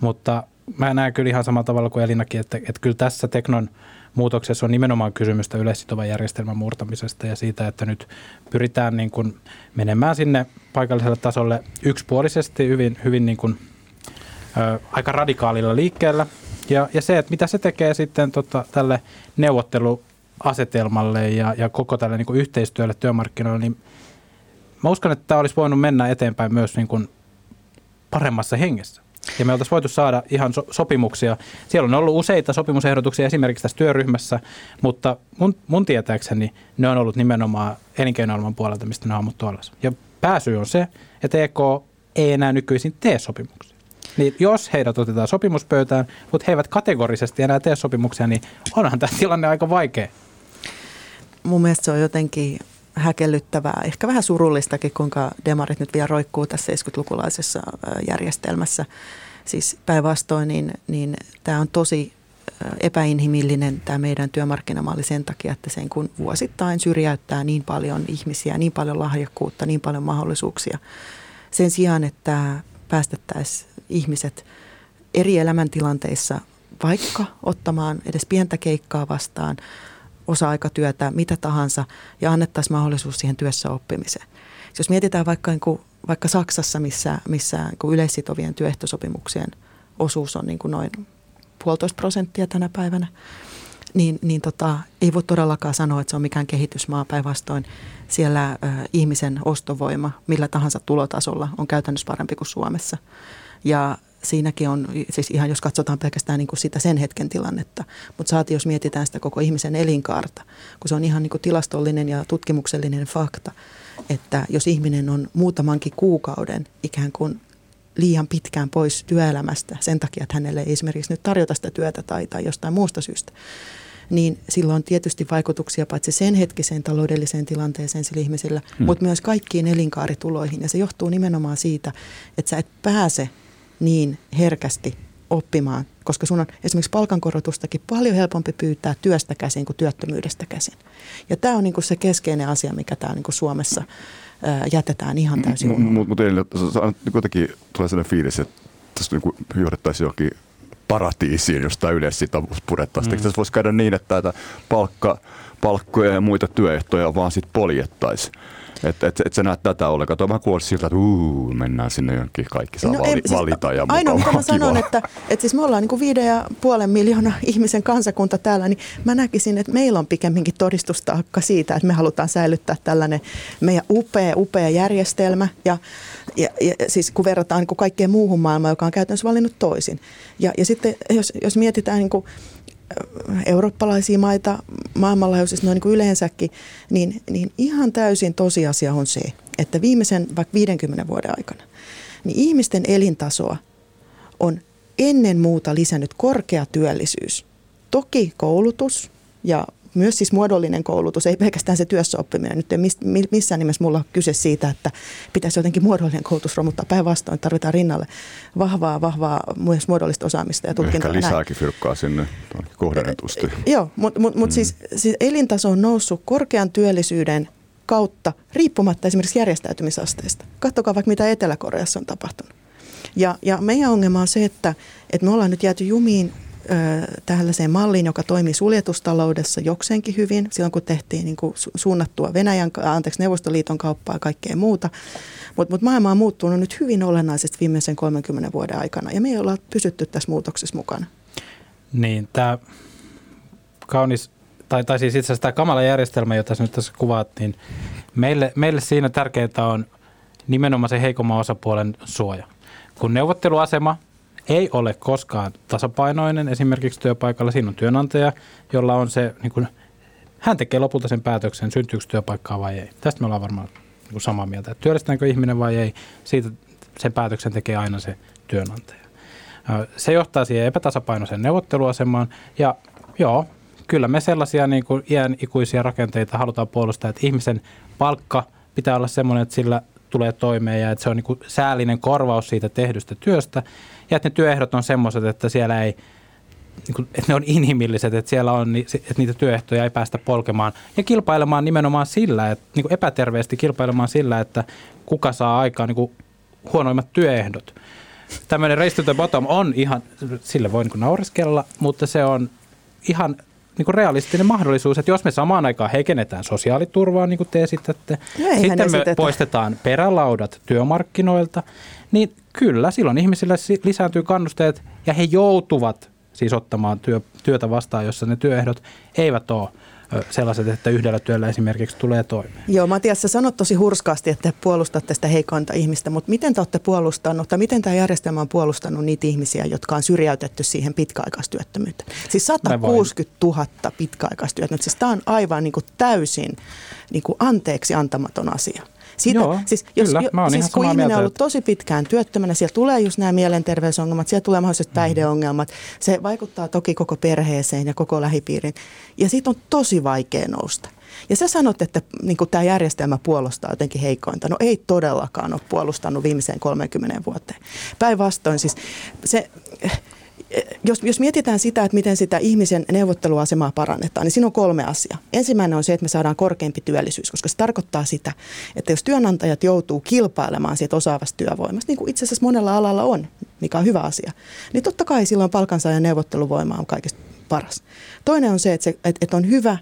Mutta mä näen kyllä ihan samalla tavalla kuin Elinakin, että, että kyllä tässä teknon muutoksessa on nimenomaan kysymystä yleissitovan järjestelmän murtamisesta ja siitä, että nyt pyritään niin kuin menemään sinne paikalliselle tasolle yksipuolisesti hyvin, hyvin niin kuin, aika radikaalilla liikkeellä. Ja, ja se, että mitä se tekee sitten tota, tälle neuvotteluasetelmalle ja, ja koko tälle niin kuin yhteistyölle työmarkkinoille, niin mä uskon, että tämä olisi voinut mennä eteenpäin myös niin kuin paremmassa hengessä. Ja me oltaisiin voitu saada ihan so- sopimuksia. Siellä on ollut useita sopimusehdotuksia esimerkiksi tässä työryhmässä, mutta mun, mun tietääkseni ne on ollut nimenomaan elinkeinoelämän puolelta, mistä ne on ammuttu alas. Ja pääsy on se, että EK ei enää nykyisin tee sopimuksia. Niin jos heidät otetaan sopimuspöytään, mutta he eivät kategorisesti enää tee sopimuksia, niin onhan tämä tilanne aika vaikea. Mun mielestä se on jotenkin häkellyttävää, ehkä vähän surullistakin, kuinka demarit nyt vielä roikkuu tässä 70-lukulaisessa järjestelmässä. Siis päinvastoin, niin, niin tämä on tosi epäinhimillinen tämä meidän työmarkkinamalli sen takia, että sen kun vuosittain syrjäyttää niin paljon ihmisiä, niin paljon lahjakkuutta, niin paljon mahdollisuuksia. Sen sijaan, että päästettäisiin ihmiset eri elämäntilanteissa vaikka ottamaan edes pientä keikkaa vastaan, osa-aikatyötä, mitä tahansa ja annettaisiin mahdollisuus siihen työssä oppimiseen. Jos mietitään vaikka, niin kuin, vaikka Saksassa, missä, missä niin yleissitovien työehtosopimuksien osuus on niin kuin noin puolitoista prosenttia tänä päivänä, niin, niin tota, ei voi todellakaan sanoa, että se on mikään kehitysmaa. Päinvastoin siellä ö, ihmisen ostovoima millä tahansa tulotasolla on käytännössä parempi kuin Suomessa. Ja siinäkin on, siis ihan jos katsotaan pelkästään niin kuin sitä sen hetken tilannetta, mutta saati jos mietitään sitä koko ihmisen elinkaarta, kun se on ihan niin kuin tilastollinen ja tutkimuksellinen fakta, että jos ihminen on muutamankin kuukauden ikään kuin liian pitkään pois työelämästä sen takia, että hänelle ei esimerkiksi nyt tarjota sitä työtä tai, tai jostain muusta syystä, niin sillä on tietysti vaikutuksia paitsi sen hetkiseen taloudelliseen tilanteeseen sillä ihmisillä, hmm. mutta myös kaikkiin elinkaarituloihin. Ja se johtuu nimenomaan siitä, että sä et pääse niin herkästi oppimaan, koska sun on esimerkiksi palkankorotustakin paljon helpompi pyytää työstä käsin kuin työttömyydestä käsin. Ja tämä on niinku se keskeinen asia, mikä täällä niinku Suomessa ää, jätetään ihan täysin Mutta mut, mut kuitenkin tulee sellainen fiilis, että tässä niinku johdettaisiin johonkin paratiisiin, jos tämä yleissitovuus purettaisiin. Mm. Tässä voisi käydä niin, että tätä palkka, palkkoja ja muita työehtoja vaan sitten poljettaisiin. Että et, et sä näet tätä ollenkaan. Tuo vähän kuulosti siltä, että uu, mennään sinne jonkin, kaikki saa no, vali, siis valita ja Ainoa mitä mä sanon, että, että siis me ollaan niin kuin viiden ja puolen miljoonaa ihmisen kansakunta täällä, niin mä näkisin, että meillä on pikemminkin todistustaakka siitä, että me halutaan säilyttää tällainen meidän upea, upea järjestelmä. Ja, ja, ja siis kun verrataan niin kuin kaikkeen muuhun maailmaan, joka on käytännössä valinnut toisin. Ja, ja sitten jos, jos mietitään niin kuin eurooppalaisia maita maailmanlaajuisesti noin niin kuin yleensäkin, niin, niin ihan täysin tosiasia on se, että viimeisen vaikka 50 vuoden aikana, niin ihmisten elintasoa on ennen muuta lisännyt korkea työllisyys. Toki koulutus ja myös siis muodollinen koulutus, ei pelkästään se työssäoppiminen. Nyt ei missään nimessä mulla kyse siitä, että pitäisi jotenkin muodollinen koulutus romuttaa. Päinvastoin tarvitaan rinnalle vahvaa, vahvaa myös muodollista osaamista ja tutkintoa. Ehkä lisääkin fyrkkaa sinne kohdennetusti. Joo, mutta mut, mut mm. siis, siis elintaso on noussut korkean työllisyyden kautta riippumatta esimerkiksi järjestäytymisasteista. Katsokaa vaikka mitä Etelä-Koreassa on tapahtunut. Ja, ja meidän ongelma on se, että, että me ollaan nyt jääty jumiin tällaiseen malliin, joka toimii suljetustaloudessa jokseenkin hyvin, silloin kun tehtiin niin kuin suunnattua Venäjän, anteeksi, Neuvostoliiton kauppaa ja kaikkea muuta. Mutta mut maailma on muuttunut nyt hyvin olennaisesti viimeisen 30 vuoden aikana ja me ei olla pysytty tässä muutoksessa mukana. Niin, tämä kaunis, tai, tai siis itse asiassa tämä kamala järjestelmä, jota nyt tässä kuvaat, niin meille, meille siinä tärkeintä on nimenomaan se heikomman osapuolen suoja. Kun neuvotteluasema ei ole koskaan tasapainoinen esimerkiksi työpaikalla. Siinä on työnantaja, jolla on se, niin kuin, hän tekee lopulta sen päätöksen, syntyykö työpaikkaa vai ei. Tästä me ollaan varmaan niin kuin samaa mieltä, että työllistääkö ihminen vai ei. Siitä sen päätöksen tekee aina se työnantaja. Se johtaa siihen epätasapainoiseen neuvotteluasemaan ja joo, kyllä me sellaisia niin kuin iän ikuisia rakenteita halutaan puolustaa, että ihmisen palkka pitää olla sellainen, että sillä tulee toimeen ja että se on niin kuin säällinen korvaus siitä tehdystä työstä ja että ne työehdot on semmoiset, että siellä ei, niin että ne on inhimilliset, että siellä on, että niitä työehtoja ei päästä polkemaan ja kilpailemaan nimenomaan sillä, että niin kuin epäterveesti kilpailemaan sillä, että kuka saa aikaan niin kuin huonoimmat työehdot. Tämmöinen race to the bottom on ihan, sille voi niin naureskella, mutta se on ihan niin realistinen mahdollisuus, että jos me samaan aikaan heikennetään sosiaaliturvaa, niin kuin te esitätte, no sitten me esitetä. poistetaan perälaudat työmarkkinoilta, niin kyllä silloin ihmisille lisääntyy kannusteet ja he joutuvat siis ottamaan työ, työtä vastaan, jossa ne työehdot eivät ole sellaiset, että yhdellä työllä esimerkiksi tulee toimeen. Joo, Matias, sä sanot tosi hurskaasti, että puolustatte sitä heikointa ihmistä, mutta miten te olette puolustanut, tai miten tämä järjestelmä on puolustanut niitä ihmisiä, jotka on syrjäytetty siihen pitkäaikaistyöttömyyteen? Siis 160 000 pitkäaikaistyöttömyyttä, siis tämä on aivan niin kuin täysin niin kuin anteeksi antamaton asia. Siitä, Joo, siis, jos, kyllä, mä siis kun ihminen on ollut että... tosi pitkään työttömänä, siellä tulee just nämä mielenterveysongelmat, siellä tulee mahdollisesti mm. päihdeongelmat. Se vaikuttaa toki koko perheeseen ja koko lähipiiriin. Ja siitä on tosi vaikea nousta. Ja sä sanot, että niin tämä järjestelmä puolustaa jotenkin heikointa. No ei todellakaan ole puolustanut viimeiseen 30 vuoteen. Päinvastoin siis se jos, jos mietitään sitä, että miten sitä ihmisen neuvotteluasemaa parannetaan, niin siinä on kolme asiaa. Ensimmäinen on se, että me saadaan korkeampi työllisyys, koska se tarkoittaa sitä, että jos työnantajat joutuu kilpailemaan siitä osaavasta työvoimasta, niin kuin itse asiassa monella alalla on, mikä on hyvä asia, niin totta kai silloin palkansaajan neuvotteluvoima on kaikista paras. Toinen on se, että, se, että, on hyvä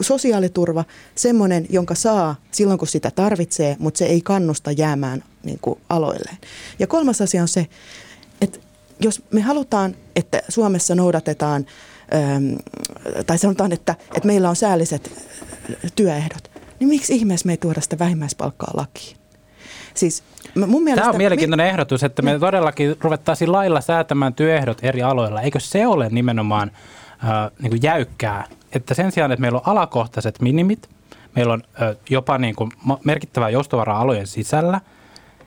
sosiaaliturva, semmoinen, jonka saa silloin, kun sitä tarvitsee, mutta se ei kannusta jäämään niin kuin aloilleen. Ja kolmas asia on se, jos me halutaan, että Suomessa noudatetaan, ähm, tai sanotaan, että, että meillä on säälliset työehdot, niin miksi ihmeessä me ei tuoda sitä vähimmäispalkkaa lakiin? Siis mun mielestä, Tämä on mielenkiintoinen mi- ehdotus, että me todellakin ruvettaisiin lailla säätämään työehdot eri aloilla. Eikö se ole nimenomaan äh, niin kuin jäykkää, että sen sijaan, että meillä on alakohtaiset minimit, meillä on äh, jopa niin kuin merkittävää joustovaraa alojen sisällä –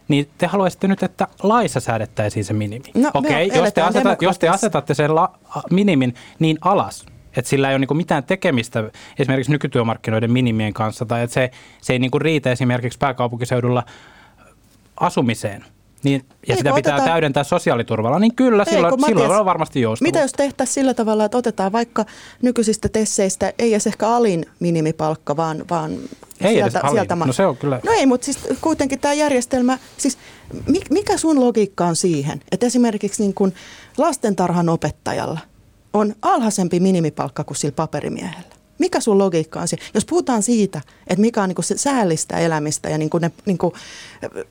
niin te haluaisitte nyt, että laissa säädettäisiin se minimi. No, Okei, okay, jos, te aseta, jos te asetatte sen la, minimin niin alas, että sillä ei ole niin mitään tekemistä esimerkiksi nykytyömarkkinoiden minimien kanssa, tai että se, se ei niin riitä esimerkiksi pääkaupunkiseudulla asumiseen – niin, ja Eikö sitä pitää otetaan... täydentää sosiaaliturvalla, niin kyllä, Eikö, silloin, silloin on varmasti joustavuus. Mitä jos tehtäisiin sillä tavalla, että otetaan vaikka nykyisistä tesseistä, ei edes ehkä alin minimipalkka, vaan, vaan ei sieltä, edes sieltä No se on kyllä. No ei, mutta siis kuitenkin tämä järjestelmä, siis mikä sun logiikka on siihen, että esimerkiksi niin kuin lastentarhan opettajalla on alhaisempi minimipalkka kuin sillä paperimiehellä? Mikä sun logiikka on? Jos puhutaan siitä, että mikä on niin se säällistä elämistä ja niin ne niin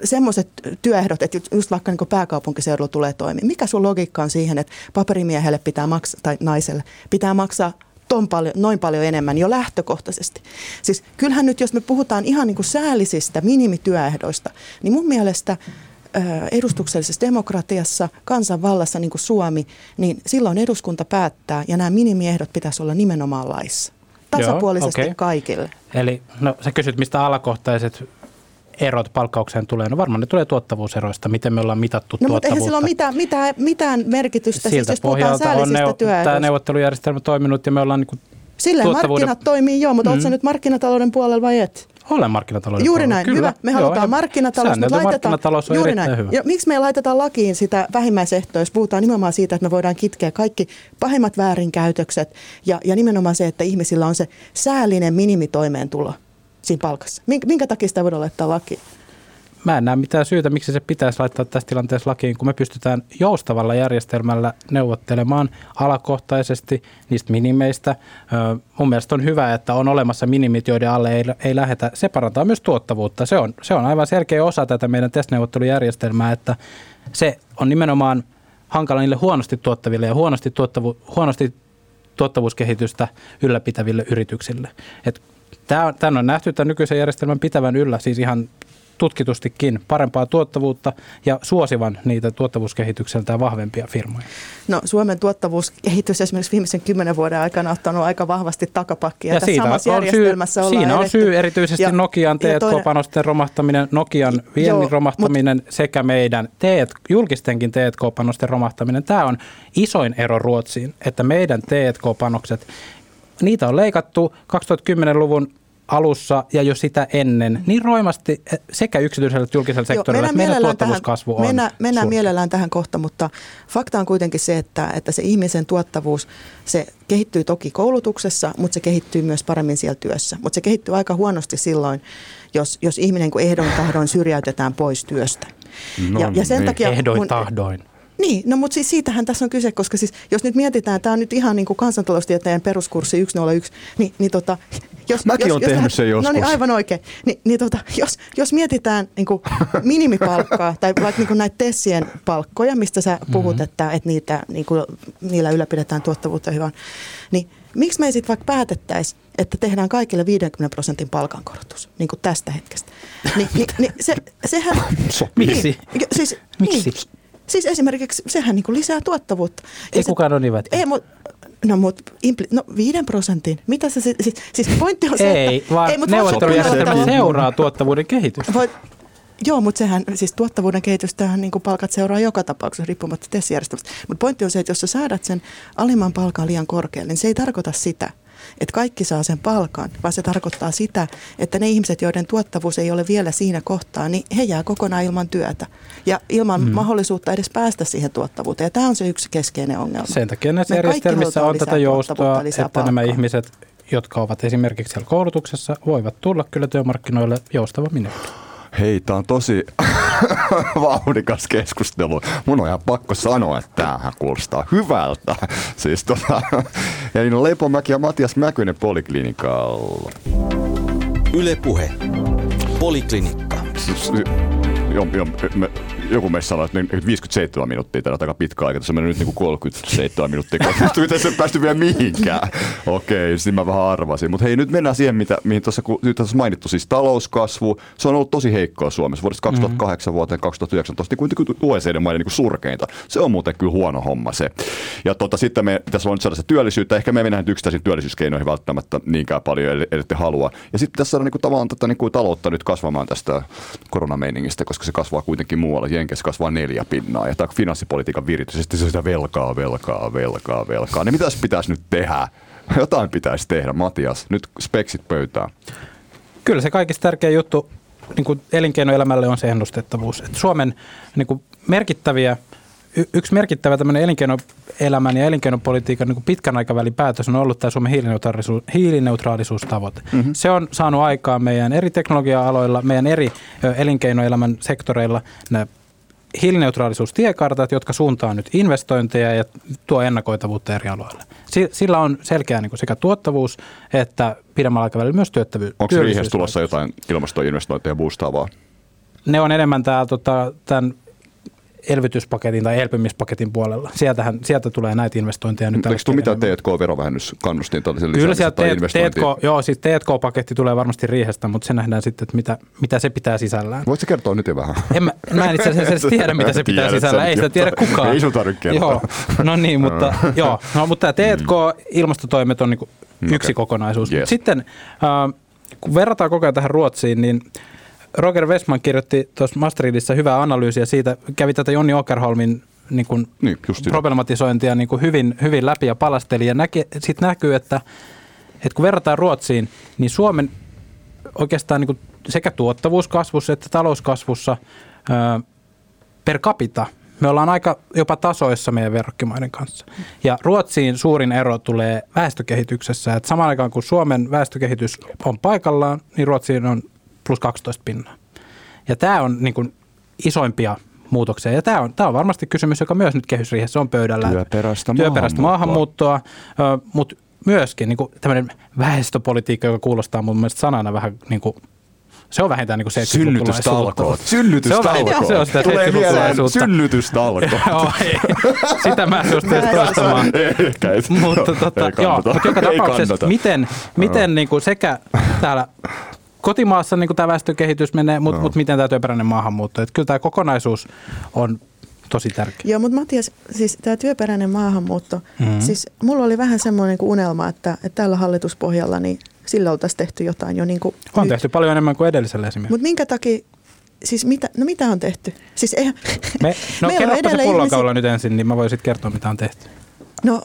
semmoiset työehdot, että just vaikka niin pääkaupunkiseudulla tulee toimia, mikä sun logiikka on siihen, että paperimiehelle pitää maksaa, tai naiselle pitää maksaa ton paljon, noin paljon enemmän jo lähtökohtaisesti. Siis kyllähän nyt, jos me puhutaan ihan niin kuin säällisistä minimityöehdoista, niin mun mielestä edustuksellisessa demokratiassa, kansanvallassa niin kuin Suomi, niin silloin eduskunta päättää ja nämä minimiehdot pitäisi olla nimenomaan laissa tasapuolisesti Joo, okay. kaikille. Eli no, sä kysyt, mistä alakohtaiset erot palkkaukseen tulee? No varmaan ne tulee tuottavuuseroista, miten me ollaan mitattu no, tuottavuutta. mutta eihän sillä ole mitään, mitään, mitään merkitystä, siis Siltä siis, jos pohjalta on neu- tämä neuvottelujärjestelmä toiminut ja me ollaan niin Silleen markkinat toimii joo, mutta mm. oletko nyt markkinatalouden puolella vai et? Olen markkinatalouden Juuri näin, Kyllä. hyvä. Me halutaan Joo, markkinatalous, mutta laitetaan, markkinatalous on juuri näin. Hyvä. Ja miksi me laitetaan lakiin sitä vähimmäisehtoa, jos puhutaan nimenomaan siitä, että me voidaan kitkeä kaikki pahimmat väärinkäytökset ja, ja nimenomaan se, että ihmisillä on se säällinen minimitoimeentulo siinä palkassa. Minkä, minkä takia sitä voidaan laittaa lakiin? Mä en näe mitään syytä, miksi se pitäisi laittaa tässä tilanteessa lakiin, kun me pystytään joustavalla järjestelmällä neuvottelemaan alakohtaisesti niistä minimeistä. Mun mielestä on hyvä, että on olemassa minimit, joiden alle ei, ei lähetä. Se parantaa myös tuottavuutta. Se on, se on aivan selkeä osa tätä meidän testneuvottelujärjestelmää, että se on nimenomaan hankala niille huonosti tuottaville ja huonosti, tuottavu, huonosti tuottavuuskehitystä ylläpitäville yrityksille. Tämä on nähty tämän nykyisen järjestelmän pitävän yllä, siis ihan tutkitustikin parempaa tuottavuutta ja suosivan niitä tuottavuuskehitykseltä vahvempia firmoja? No Suomen tuottavuuskehitys esimerkiksi viimeisen kymmenen vuoden aikana on ottanut aika vahvasti takapakkia. Ja siitä samassa on järjestelmässä syy, Siinä on syy erityisesti ja, Nokian T&K-panosten romahtaminen, Nokian viennin joo, romahtaminen mut, sekä meidän teet, julkistenkin T&K-panosten romahtaminen. Tämä on isoin ero Ruotsiin, että meidän T&K-panokset Niitä on leikattu 2010-luvun alussa ja jo sitä ennen niin roimasti eh, sekä yksityisellä että julkisella sektorilla, että meidän tuottavuuskasvu tähän, on Mennään, mennään mielellään tähän kohta, mutta fakta on kuitenkin se, että, että se ihmisen tuottavuus, se kehittyy toki koulutuksessa, mutta se kehittyy myös paremmin siellä työssä. Mutta se kehittyy aika huonosti silloin, jos, jos ihminen kuin ehdon tahdoin syrjäytetään pois työstä. No, ja, ja sen niin. takia ehdoin mun, tahdoin. Niin, no mutta siis siitähän tässä on kyse, koska siis jos nyt mietitään, tämä on nyt ihan niin kuin kansantaloustieteen peruskurssi 101, niin, niin tota, jos, Mäkin jos, tehnyt sen joskus. No niin, aivan oikein. Ni, niin tota, jos, jos mietitään niin kuin minimipalkkaa tai vaikka niin kuin näitä Tessien palkkoja, mistä sä puhut, mm-hmm. että, että niitä, niin kuin, niillä ylläpidetään tuottavuutta hyvän, niin miksi me ei sitten vaikka päätettäisiin, että tehdään kaikille 50 prosentin palkankorotus, niin kuin tästä hetkestä. Ni, ni, ni, se, sehän... Miksi? Niin, siis, Miksi? Niin, siis esimerkiksi sehän niin kuin lisää tuottavuutta. Ei se- kukaan ole niin. Ei, mutta No mutta impli- no viiden prosentin. Mitä se, siis, siis pointti on se, Ei, että... vaan ei, neuvottelujärjestelmä seuraa tuottavuuden kehitystä. Voit, joo, mutta sehän, siis tuottavuuden kehitystähän niin palkat seuraa joka tapauksessa riippumatta TES-järjestelmästä. Mutta pointti on se, että jos sä säädät sen alimman palkan liian korkealle, niin se ei tarkoita sitä, että kaikki saa sen palkan, vaan se tarkoittaa sitä, että ne ihmiset, joiden tuottavuus ei ole vielä siinä kohtaa, niin he jää kokonaan ilman työtä ja ilman mm. mahdollisuutta edes päästä siihen tuottavuuteen. Ja tämä on se yksi keskeinen ongelma. Sen takia näissä Me järjestelmissä on tätä joustoa, että nämä palkkaa. ihmiset, jotka ovat esimerkiksi siellä koulutuksessa, voivat tulla kyllä työmarkkinoille joustavammin. eteen. Hei, tää on tosi vauhdikas keskustelu. Mun on ihan pakko sanoa, että tämähän kuulostaa hyvältä. Siis tota, ja niin on Leipomäki ja Matias Mäkynen Poliklinikalla. Yle Puhe. Poliklinikka. Siis, jo, jo, me, joku meistä sanoi, että nyt 57 minuuttia tänä aika pitkä aika. Tässä on mennyt nyt niin 37 minuuttia. koska Miten se ei päästy vielä mihinkään? Okei, siis mä vähän arvasin. Mutta hei, nyt mennään siihen, mitä, mihin tuossa tässä mainittu. Siis talouskasvu. Se on ollut tosi heikkoa Suomessa vuodesta 2008 mm-hmm. vuoteen 2019. Niin kuitenkin OECD-maiden niin surkeinta. Se on muuten kyllä huono homma se. Ja tota, sitten me tässä on saada se työllisyyttä. Ehkä me ei mennä nyt yksittäisiin työllisyyskeinoihin välttämättä niinkään paljon, ellei ellei te halua. Ja sitten pitäisi saada niin kuin, tavallaan tätä niin kuin, taloutta nyt kasvamaan tästä koronameiningistä, koska se kasvaa kuitenkin muualla. Jenkessä kasvaa neljä pinnaa. Ja tämä finanssipolitiikan viritys, ja sitten se on sitä velkaa, velkaa, velkaa, velkaa. Niin mitäs pitäisi nyt tehdä? Jotain pitäisi tehdä, Matias. Nyt speksit pöytään. Kyllä se kaikista tärkein juttu niin kuin elinkeinoelämälle on se ennustettavuus. Et Suomen niin kuin merkittäviä, yksi merkittävä tämmöinen elinkeinoelämän ja elinkeinopolitiikan niin pitkän aikavälin päätös on ollut tämä Suomen hiilineutraalisuus, hiilineutraalisuustavoite. Mm-hmm. Se on saanut aikaan meidän eri teknologia-aloilla, meidän eri elinkeinoelämän sektoreilla nämä hiilineutraalisuustiekartat, jotka suuntaa nyt investointeja ja tuo ennakoitavuutta eri aloille. Si- Sillä on selkeä niin kuin sekä tuottavuus että pidemmällä aikavälillä myös työttävyys. Onko riihessä tulossa jotain ilmastoinvestointeja boostaavaa? Ne on enemmän tää, tota, tämän elvytyspaketin tai elpymispaketin puolella. Sieltähän, sieltä tulee näitä investointeja nyt. Eikö tule mitään hetkellä T&K-verovähennyskannustin tällaisen Kyllä sieltä? T&K, joo, siis T&K-paketti tulee varmasti riihestä, mutta se nähdään sitten, että mitä, mitä se pitää sisällään. Voitko kertoa nyt jo vähän? En mä, mä en itse asiassa edes tiedä, mitä se pitää Tiedät sisällä. sä Ei sitä tiedä kukaan. Ei sun tarvitse. Joo, no niin, mutta, joo. No, mutta tämä T&K-ilmastotoimet on niinku yksi okei. kokonaisuus. Yes. Sitten äh, kun verrataan koko ajan tähän Ruotsiin, niin Roger Westman kirjoitti tuossa Maastrichtissa hyvää analyysiä siitä, kävi tätä Jonni Okerholmin niin kuin Niin, problematisointia niin kuin hyvin, hyvin läpi ja palasteli. Ja sitten näkyy, että, että kun verrataan Ruotsiin, niin Suomen oikeastaan niin kuin sekä tuottavuuskasvussa että talouskasvussa per capita me ollaan aika jopa tasoissa meidän verrokkimaiden kanssa. Ja Ruotsiin suurin ero tulee väestökehityksessä. Että samaan aikaan kun Suomen väestökehitys on paikallaan, niin Ruotsiin on plus 12 pinnaa. Ja tämä on niin kuin isoimpia muutoksia. Ja tämä on, tämä on varmasti kysymys, joka myös nyt kehysriihessä on pöydällä. Työperäistä Työperäistä maahanmuuttoa. maahanmuuttoa, mutta myöskin niin tämmöinen väestöpolitiikka, joka kuulostaa mun mielestä sanana vähän niin kuin, se on vähintään niin kuin 70-lukulaisuutta. Synnytystalkoot. Se on Synnytystalkoot. se on sitä Tulee mieleen 70-lukulaisuutta. synnytystalkoot. Joo, ei. Sitä mä en suostu edes toistamaan. Ehkä et. Mutta, tota, joo, mutta joka tapauksessa, miten, miten niin kuin sekä täällä kotimaassa niin tämä väestökehitys menee, mutta mut miten tämä työperäinen maahanmuutto. Että kyllä tämä kokonaisuus on tosi tärkeä. Joo, mutta Matias, siis tämä työperäinen maahanmuutto, Mhm. mm-hmm. siis mulla oli vähän semmoinen kuin unelma, että, että tällä hallituspohjalla niin sillä oltaisiin tehty jotain jo niin kuin On nyt. tehty paljon enemmän kuin edellisellä esimerkiksi. Mutta minkä takia, siis mitä, no mitä on tehty? Siis eihän, Me, no meillä on kerropa se pullonkaula nyt ensin, niin mä voin sitten kertoa, mitä on tehty. No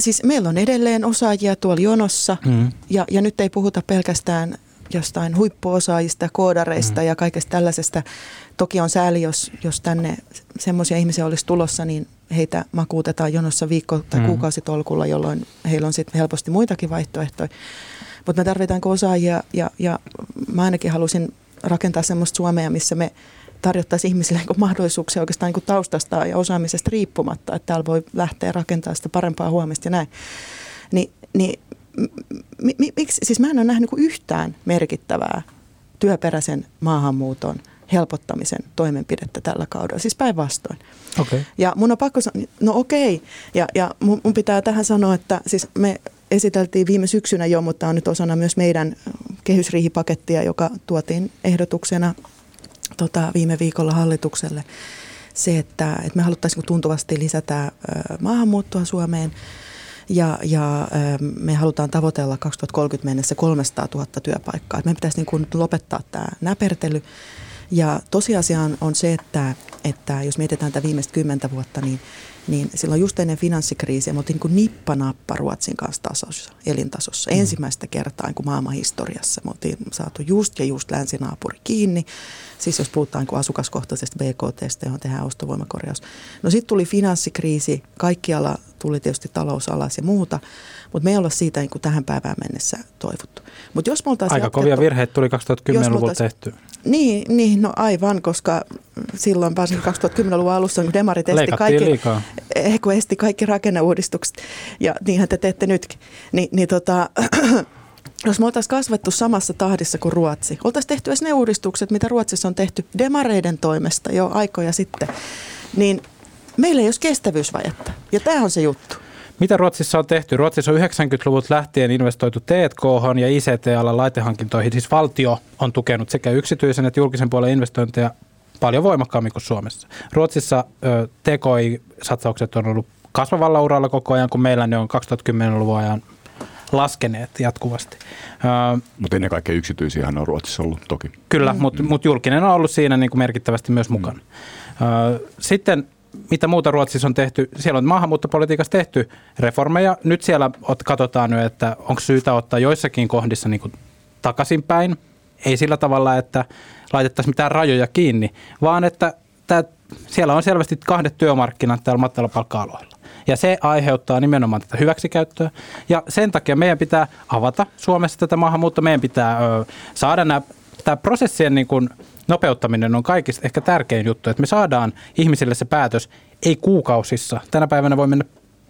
siis meillä on edelleen osaajia tuolla jonossa Mm. ja, ja nyt ei puhuta pelkästään jostain huippuosaajista, koodareista mm. ja kaikesta tällaisesta. Toki on sääli, jos, jos tänne semmoisia ihmisiä olisi tulossa, niin heitä makuutetaan jonossa viikko- tai Mm. kuukausitolkulla, jolloin heillä on sitten helposti muitakin vaihtoehtoja. Mutta me tarvitaanko osaajia ja, ja mä ainakin halusin rakentaa semmoista Suomea, missä me tarjottaisiin ihmisille niin mahdollisuuksia oikeastaan niin taustasta ja osaamisesta riippumatta, että täällä voi lähteä rakentamaan sitä parempaa huomista ja näin. Ni, niin miksi, siis mä en ole nähnyt yhtään merkittävää työperäisen maahanmuuton helpottamisen toimenpidettä tällä kaudella, siis päinvastoin. Okay. Ja mun on pakko sanoa, no okei, ja, ja mun, mun pitää tähän sanoa, että siis me esiteltiin viime syksynä jo, mutta on nyt osana myös meidän kehysriihipakettia, joka tuotiin ehdotuksena tota, viime viikolla hallitukselle. Se, että, että me haluttaisiin tuntuvasti lisätä maahanmuuttoa Suomeen ja, ja me halutaan tavoitella 2030 mennessä 300 000 työpaikkaa. Meidän pitäisi niin kuin lopettaa tämä näpertely. Ja tosiasia on se, että, että jos mietitään tätä viimeistä kymmentä vuotta, niin niin silloin just ennen finanssikriisiä me oltiin niin nippanappa Ruotsin kanssa tasossa, elintasossa. Mm. Ensimmäistä kertaa niin kuin maailman historiassa me oltiin saatu just ja just länsinaapuri kiinni. Siis jos puhutaan niin asukaskohtaisesta BKT, johon tehdään ostovoimakorjaus. No sitten tuli finanssikriisi, kaikkialla tuli tietysti talous alas ja muuta, mutta me ei olla siitä niin kuin tähän päivään mennessä toivottu. Mut jos me Aika jatkettu, kovia virheitä tuli 2010-luvulla tehty. Niin, niin, no aivan, koska silloin varsinkin 2010-luvun alussa, kun demarit esti kaikki, liikaa. Eh, kun esti kaikki rakenneuudistukset, ja niinhän te teette nytkin, Ni, niin tota, jos me oltaisiin kasvettu samassa tahdissa kuin Ruotsi, oltaisiin tehty edes ne uudistukset, mitä Ruotsissa on tehty demareiden toimesta jo aikoja sitten, niin meillä ei olisi kestävyysvajetta. Ja tämä on se juttu. Mitä Ruotsissa on tehty? Ruotsissa on 90-luvut lähtien investoitu T&K ja ICT-alan laitehankintoihin. Siis valtio on tukenut sekä yksityisen että julkisen puolen investointeja paljon voimakkaammin kuin Suomessa. Ruotsissa TKI-satsaukset on ollut kasvavalla uralla koko ajan, kun meillä ne on 2010-luvun ajan laskeneet jatkuvasti. Mutta ennen kaikkea yksityisiä on Ruotsissa ollut toki. Kyllä, mm. mutta mut julkinen on ollut siinä niin kuin merkittävästi myös mukana. Mm. Sitten mitä muuta Ruotsissa on tehty? Siellä on maahanmuuttopolitiikassa tehty reformeja. Nyt siellä katsotaan nyt, että onko syytä ottaa joissakin kohdissa niin takaisinpäin. Ei sillä tavalla, että laitettaisiin mitään rajoja kiinni, vaan että tämä, siellä on selvästi kahdet työmarkkinat täällä matalapalkka-aloilla. Ja se aiheuttaa nimenomaan tätä hyväksikäyttöä. Ja sen takia meidän pitää avata Suomessa tätä maahanmuuttoa. Meidän pitää ö, saada nämä, tämä prosessien niin kuin, nopeuttaminen on kaikista ehkä tärkein juttu, että me saadaan ihmisille se päätös, ei kuukausissa. Tänä päivänä voi mennä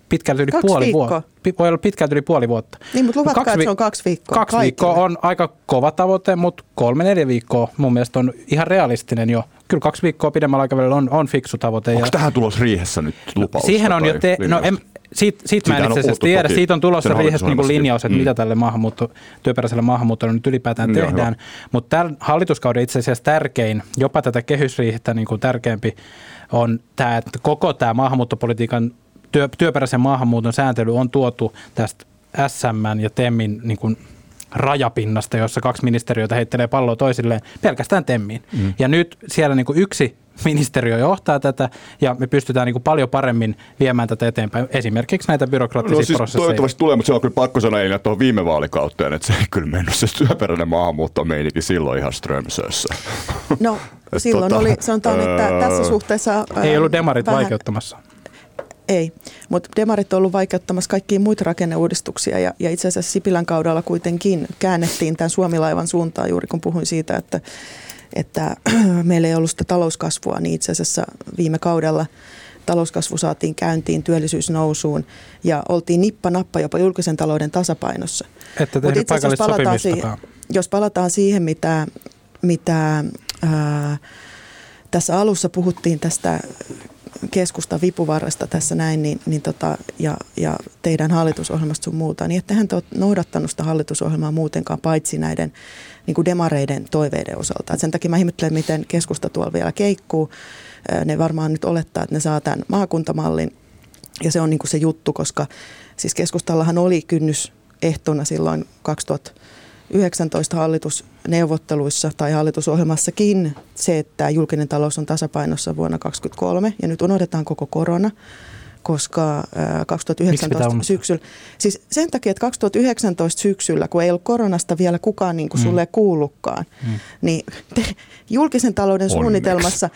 pitkälti yli kaksi puoli vuotta. Voi olla pitkälti yli puoli vuotta. Niin, mutta luvatkaa, kaksi, että se on kaksi viikkoa. Kaksi kaikille. viikkoa on aika kova tavoite, mutta kolme neljä viikkoa mun mielestä on ihan realistinen jo. Kyllä kaksi viikkoa pidemmällä aikavälillä on, on fiksu tavoite. Onko ja... tähän tulos riihessä nyt lupaus? Siihen on jo te... No, en, siitä, siitä mä en itse asiassa tiedä. Siitä on tulossa riihessä niin linjaus, että mm. mitä tälle maahanmuutto, työperäiselle maahanmuuttolle nyt ylipäätään mm, tehdään. Mutta tämän hallituskauden itse asiassa tärkein, jopa tätä kehysriihtä niin kuin tärkeämpi, on tämä, että koko tämä maahanmuuttopolitiikan työ, työperäisen maahanmuuton sääntely on tuotu tästä SM ja TEMin niin kuin rajapinnasta, jossa kaksi ministeriötä heittelee palloa toisilleen pelkästään TEMmiin. Mm. Ja nyt siellä niin kuin yksi ministeriö johtaa tätä ja me pystytään niin kuin paljon paremmin viemään tätä eteenpäin. Esimerkiksi näitä byrokraattisia no, siis prosesseja. Toivottavasti tulee, mutta se on kyllä pakko sanoa ei tuohon viime vaalikauteen, että se ei kyllä mennyt se työperäinen maahanmuutto meinikin silloin ihan Strömsössä. No silloin tota, oli, sanotaan, että tässä suhteessa... Ei ollut demarit vähän, vaikeuttamassa. Ei, mutta demarit on ollut vaikeuttamassa kaikkia muita rakenneuudistuksia ja, ja itse asiassa Sipilän kaudella kuitenkin käännettiin tämän Suomilaivan suuntaan juuri kun puhuin siitä, että, että meillä ei ollut sitä talouskasvua, niin itse asiassa viime kaudella talouskasvu saatiin käyntiin, työllisyys nousuun ja oltiin nippa-nappa jopa julkisen talouden tasapainossa. Että Mutta itse asiassa jos palataan, siihen, jos palataan siihen, mitä, mitä ää, tässä alussa puhuttiin tästä keskusta vipuvarresta tässä näin niin, niin tota, ja, ja teidän hallitusohjelmasta sun muuta, niin ettehän te ole noudattanut sitä hallitusohjelmaa muutenkaan paitsi näiden niin kuin demareiden toiveiden osalta. Et sen takia mä ihmettelen, miten keskusta tuolla vielä keikkuu. Ne varmaan nyt olettaa, että ne saa tämän maakuntamallin ja se on niin kuin se juttu, koska siis keskustallahan oli kynnys ehtona silloin 2000 19 hallitusneuvotteluissa tai hallitusohjelmassakin se, että julkinen talous on tasapainossa vuonna 2023 ja nyt unohdetaan koko korona koska 2019 syksyllä, siis sen takia, että 2019 syksyllä, kun ei ollut koronasta vielä kukaan niin kuin mm. sulle kuullutkaan, mm. niin te, julkisen talouden Onneksi. suunnitelmassa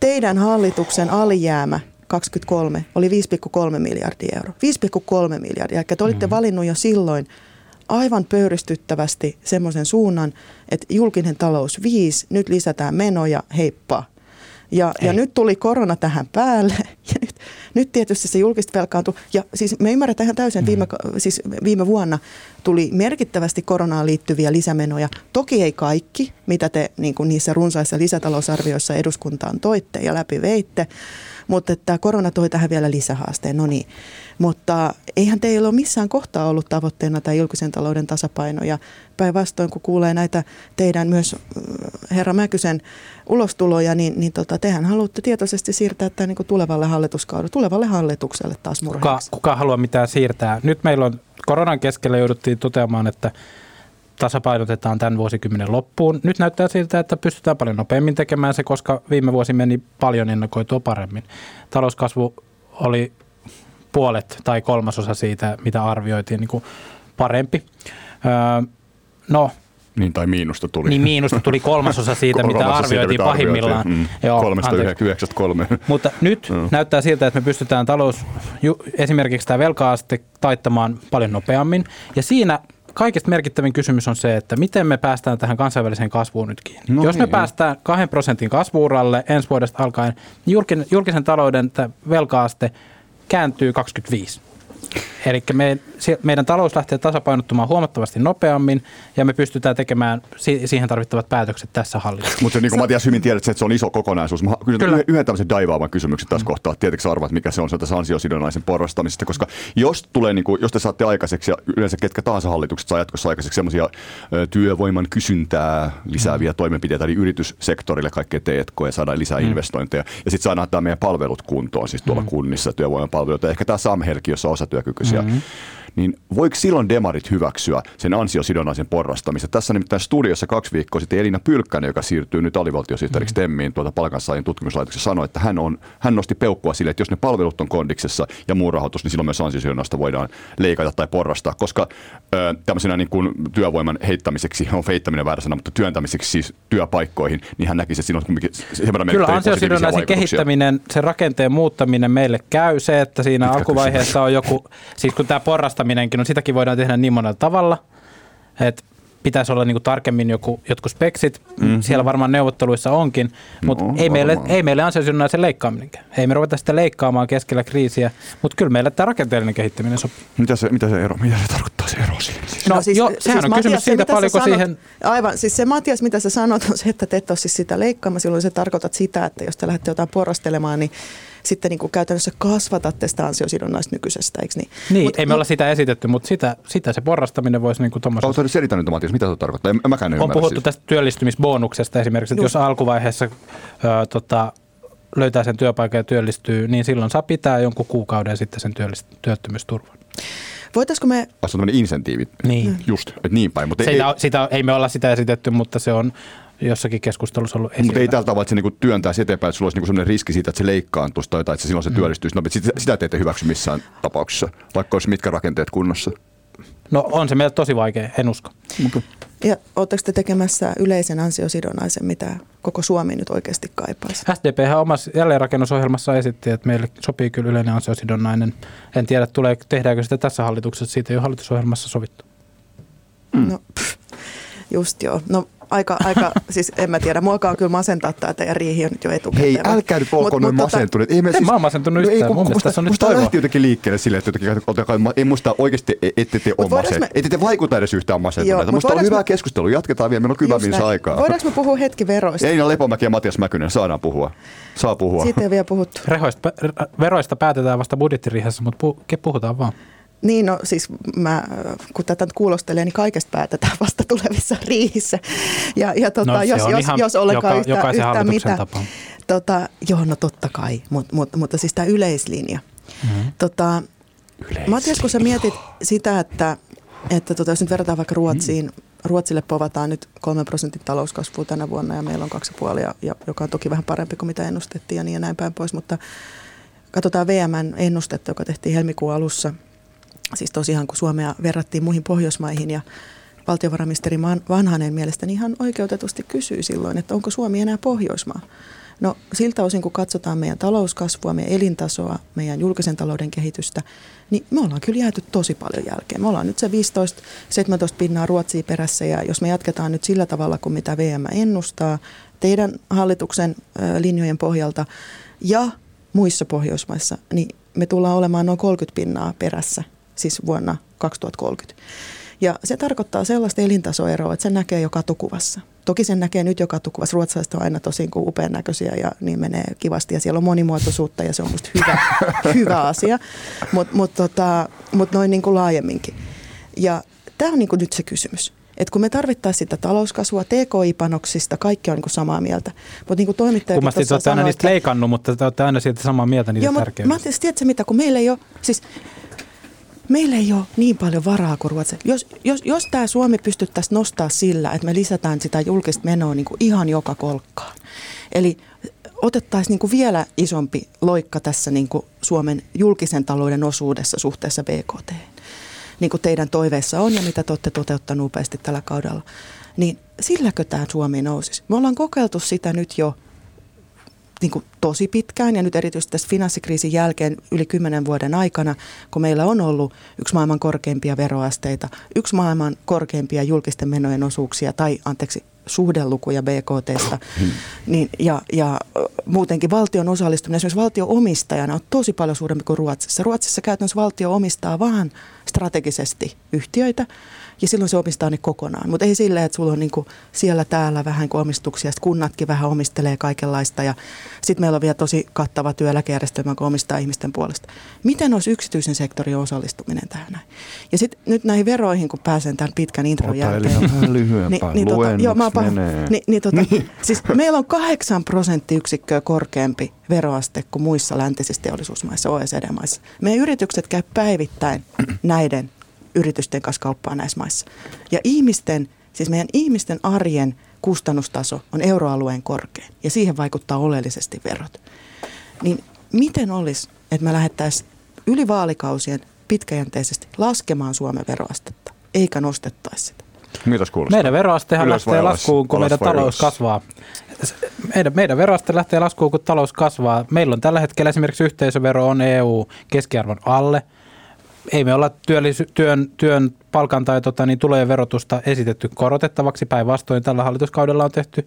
teidän hallituksen alijäämä 23 oli 5,3 miljardia euroa. 5,3 miljardia, eli te olitte mm. valinnut jo silloin aivan pöyristyttävästi semmoisen suunnan, että julkinen talous viisi, nyt lisätään menoja, heippa. Ja, ja nyt tuli korona tähän päälle ja nyt, Nyt tietysti se julkista velkaantuu. Ja siis me ymmärretään ihan täysin, että viime, siis viime vuonna tuli merkittävästi koronaan liittyviä lisämenoja. Toki ei kaikki, mitä te niin kuin niissä runsaissa lisätalousarvioissa eduskuntaan toitte ja läpi veitte. Mutta että korona toi tähän vielä lisähaasteen, no niin. Mutta eihän teillä ole missään kohtaa ollut tavoitteena tämä julkisen talouden tasapaino. Ja päinvastoin, kun kuulee näitä teidän myös herra Mäkysen ulostuloja, niin, niin tota, tehän haluatte tietoisesti siirtää tämän niin tulevalle hallituskaudelle, tulevalle hallitukselle taas murheeksi. Kuka, kuka haluaa mitään siirtää? Nyt meillä on koronan keskellä jouduttiin toteamaan, että tasapainotetaan tämän vuosikymmenen loppuun. Nyt näyttää siltä, että pystytään paljon nopeammin tekemään se, koska viime vuosi meni paljon ennakoitua paremmin. Talouskasvu oli puolet tai kolmasosa siitä, mitä arvioitiin niin kuin parempi. Öö, no, niin, tai miinusta tuli. Niin, miinusta tuli kolmasosa siitä, mitä arvioitiin siitä, mitä pahimmillaan. Mm, Joo, kolmesta yhdeksästä kolme. Mutta nyt mm. näyttää siltä, että me pystytään talous, esimerkiksi tämä velka-aste taittamaan paljon nopeammin. Ja siinä kaikista merkittävin kysymys on se, että miten me päästään tähän kansainväliseen kasvuun nyt kiinni. No Jos me niin. päästään kahden prosentin kasvuuralle ensi vuodesta alkaen, niin julkisen, julkisen talouden velkaaste kääntyy 25. Eli me, meidän talous lähtee tasapainottumaan huomattavasti nopeammin ja me pystytään tekemään siihen tarvittavat päätökset tässä hallituksessa. Mutta niin kuin Matias hyvin tiedät, että se on iso kokonaisuus. Mä kysyn Kyllä. yhden tämmöisen daivaavan kysymyksen tässä mm. kohtaa. Tietenkin arvaat, mikä se on se tässä ansiosidonnaisen porrastamisesta, koska jos, tulee, niin kuin, jos te saatte aikaiseksi ja yleensä ketkä tahansa hallitukset saa jatkossa aikaiseksi semmoisia työvoiman kysyntää lisääviä mm. toimenpiteitä, eli yrityssektorille kaikkea teetko ja saadaan lisää mm. investointeja. Ja sitten saadaan tämä meidän palvelut kuntoon, siis tuolla mm. kunnissa työvoimapalveluita. Ehkä tämä SAM-helki, jossa on osatyökykyisiä. Mm-hmm niin voiko silloin demarit hyväksyä sen ansiosidonnaisen porrastamista? Tässä nimittäin studiossa kaksi viikkoa sitten Elina Pylkkänen, joka siirtyy nyt alivaltiosihteeriksi mm. Temmiin tuota palkansaajien tutkimuslaitoksessa, sanoi, että hän, on, hän nosti peukkua sille, että jos ne palvelut on kondiksessa ja muu rahoitus, niin silloin myös ansiosidonnaista voidaan leikata tai porrastaa, koska ö, tämmöisenä niin kuin työvoiman heittämiseksi, on feittäminen väärä sana, mutta työntämiseksi siis työpaikkoihin, niin hän näki, että siinä on sen verran Kyllä ansiosidonnaisen kehittäminen, se rakenteen muuttaminen meille käy. Se, että siinä Mitkä alkuvaiheessa on joku, siis kun tämä porrastaminen testaminenkin, no sitäkin voidaan tehdä niin monella tavalla, että pitäisi olla niin kuin tarkemmin joku, jotkut speksit, mm-hmm. siellä varmaan neuvotteluissa onkin, mutta no, ei, meille, ei meille ansiosidonnaisen leikkaaminenkaan. Ei me ruveta sitä leikkaamaan keskellä kriisiä, mutta kyllä meille tämä rakenteellinen kehittäminen sopii. Mitä se, mitä se ero, mitä se tarkoittaa se ero siinä? No, no siis, jo, sehän siis on Matias, kysymys siitä, paljonko sanot, siihen... Aivan, siis se Matias, mitä sä sanot, on se, että te et ole siis sitä leikkaamassa, silloin se tarkoitat sitä, että jos te lähdette jotain porrastelemaan, niin sitten niin kuin käytännössä kasvatatte sitä ansiosidonnaista nykyisestä, eikö niin? Niin, mut, ei me olla sitä esitetty, mutta sitä, sitä se porrastaminen voisi niin kuin tuommoisessa... Oletko selittänyt, Matias, mitä se tarkoittaa? En, mäkään en On puhuttu siitä. tästä työllistymisbonuksesta esimerkiksi, että Just. jos alkuvaiheessa ö, tota, löytää sen työpaikan ja työllistyy, niin silloin saa pitää jonkun kuukauden sitten sen työllist- työttömyysturvan. Voitaisiko me... Tässä on tämmöinen insentiivi. Niin. Just, että niin päin. Mutta sitä, ei, sitä, ei me olla sitä esitetty, mutta se on jossakin keskustelussa ollut esillä. Mutta ei tältä tavalla, että se niinku työntäisi eteenpäin, että sulla olisi niinku sellainen riski siitä, että se leikkaantuisi tai että se silloin se mm. työllistyisi. No, sitä, sitä te ette hyväksy missään tapauksessa, vaikka olisi mitkä rakenteet kunnossa. No on se meillä tosi vaikea, en usko. Okay. Ja oletteko te tekemässä yleisen ansiosidonnaisen, mitä koko Suomi nyt oikeasti kaipaisi? SDP omassa jälleenrakennusohjelmassa esitti, että meille sopii kyllä yleinen ansiosidonnainen. En tiedä, tulee, tehdäänkö sitä tässä hallituksessa, siitä ei ole hallitusohjelmassa sovittu. Mm. No, pff, just joo. No aika, aika siis en mä tiedä, mua kyllä masentaa tämä teidän riihi on nyt jo etukäteen. Hei, älkää nyt olko noin tota- masentuneet. Ei, me, siis, en mä oon masentunut yhtään, ei, mun musta, tässä on nyt lähti jotenkin liikkeelle silleen, että jotenkin, ei musta oikeasti, ette te ole masentuneet. Ette te vaikuta edes yhtään masentuneita. Musta on hyvä keskustelu, jatketaan vielä, meillä on kyllä viisi aikaa. Voidaanko me puhua hetki veroista? Eina Lepomäki ja Matias Mäkynen, saadaan puhua. Saa puhua. Siitä ei vielä puhuttu. Rehoista, veroista päätetään vasta budjettirihassa, mutta puhutaan vaan. Niin, no siis mä, kun tätä kuulostelee, niin kaikesta päätetään vasta tulevissa riihissä. Ja, ja tota, no, jos, jos, jos ollenkaan joka, yhtä, yhtä mitä. Tapa. Tota, joo, no totta kai, mut, mut, mutta siis tämä yleislinja. Mm-hmm. Tota, yleislinja. Matias, kun sä mietit sitä, että, että tota, jos nyt verrataan vaikka Ruotsiin, mm. Ruotsille povataan nyt 3 prosentin talouskasvua tänä vuonna ja meillä on 2,5, ja, ja, joka on toki vähän parempi kuin mitä ennustettiin ja niin ja näin päin pois, mutta katsotaan VMn ennustetta, joka tehtiin helmikuun alussa – Siis tosiaan, kun Suomea verrattiin muihin Pohjoismaihin ja valtiovarainministeri Vanhanen mielestäni ihan oikeutetusti kysyi silloin, että onko Suomi enää Pohjoismaa. No siltä osin, kun katsotaan meidän talouskasvua, meidän elintasoa, meidän julkisen talouden kehitystä, niin me ollaan kyllä jääty tosi paljon jälkeen. Me ollaan nyt se 15-17 pinnaa Ruotsia perässä ja jos me jatketaan nyt sillä tavalla kuin mitä VM ennustaa teidän hallituksen linjojen pohjalta ja muissa Pohjoismaissa, niin me tullaan olemaan noin 30 pinnaa perässä, siis vuonna 2030. Ja se tarkoittaa sellaista elintasoeroa, että se näkee joka tukuvassa. Toki sen näkee nyt joka tukuvassa. Ruotsalaiset on aina tosi kuin upean näköisiä ja niin menee kivasti ja siellä on monimuotoisuutta ja se on musta hyvä, hyvä asia. Mutta mut tota, mut noin niin kuin laajemminkin. Ja tämä on niin kuin nyt se kysymys. Et kun me tarvittaisiin sitä talouskasvua, TKI-panoksista, kaikki on niin samaa mieltä. Mutta niin kuin toimittaja Kummasti te olette aina niistä leikannut, mutta te olette aina siitä samaa mieltä niitä Joo, tärkeimmistä. Mä ajattelin, tiedätkö mitä, kun meillä ei ole, siis meillä ei ole niin paljon varaa kuin Ruotsi. Jos, jos, jos tämä Suomi pystyttäisiin nostaa sillä, että me lisätään sitä julkista menoa niin kuin ihan joka kolkkaan. Eli otettaisiin niin kuin vielä isompi loikka tässä niin kuin Suomen julkisen talouden osuudessa suhteessa BKT, niin kuin teidän toiveissa on ja mitä te olette toteuttanut upeasti tällä kaudella, niin silläkö tämä Suomi nousisi? Me ollaan kokeiltu sitä nyt jo niin kuin tosi pitkään ja nyt erityisesti tässä finanssikriisin jälkeen yli kymmenen vuoden aikana, kun meillä on ollut yksi maailman korkeimpia veroasteita, yksi maailman korkeimpia julkisten menojen osuuksia tai anteeksi suhdelukuja BKTstä, niin, ja, ja muutenkin valtion osallistuminen esimerkiksi valtio-omistajana on tosi paljon suurempi kuin Ruotsissa. Ruotsissa käytännössä valtio omistaa vaan strategisesti yhtiöitä, ja silloin se omistaa ne kokonaan. Mutta ei silleen, että sulla on niinku siellä täällä vähän kuin omistuksia, sitten kunnatkin vähän omistelee kaikenlaista ja sitten meillä on vielä tosi kattava työeläkejärjestelmä, joka omistaa ihmisten puolesta. Miten olisi yksityisen sektorin osallistuminen tähän näin? Ja sitten nyt näihin veroihin, kun pääsen tämän pitkän intron Ota jälkeen. Elina vähän lyhyempää. Niin, tota, joo, mä. Niin, niin, tota, siis meillä on kahdeksan prosenttiyksikköä korkeampi veroaste kuin muissa läntisissä teollisuusmaissa, OECD-maissa. Meidän yritykset käy päivittäin näiden yritysten kanssa kauppaa näissä maissa. Ja ihmisten, siis meidän ihmisten arjen kustannustaso on euroalueen korkein ja siihen vaikuttaa oleellisesti verot. Niin miten olisi, että me lähettäisiin yli vaalikausien pitkäjänteisesti laskemaan Suomen veroastetta, eikä nostettaisi sitä? Mitäs kuulostaa? Meidän veroastehan Ylös lähtee alas? laskuun, kun Alas meidän talous ylös? kasvaa. Meidän, meidän veroaste lähtee laskuun, kun talous kasvaa. Meillä on tällä hetkellä esimerkiksi yhteisövero on EU-keskiarvon alle. Ei me olla työllisy- työn, työn palkan tai tota, niin tulojen verotusta esitetty korotettavaksi. Päinvastoin tällä hallituskaudella on tehty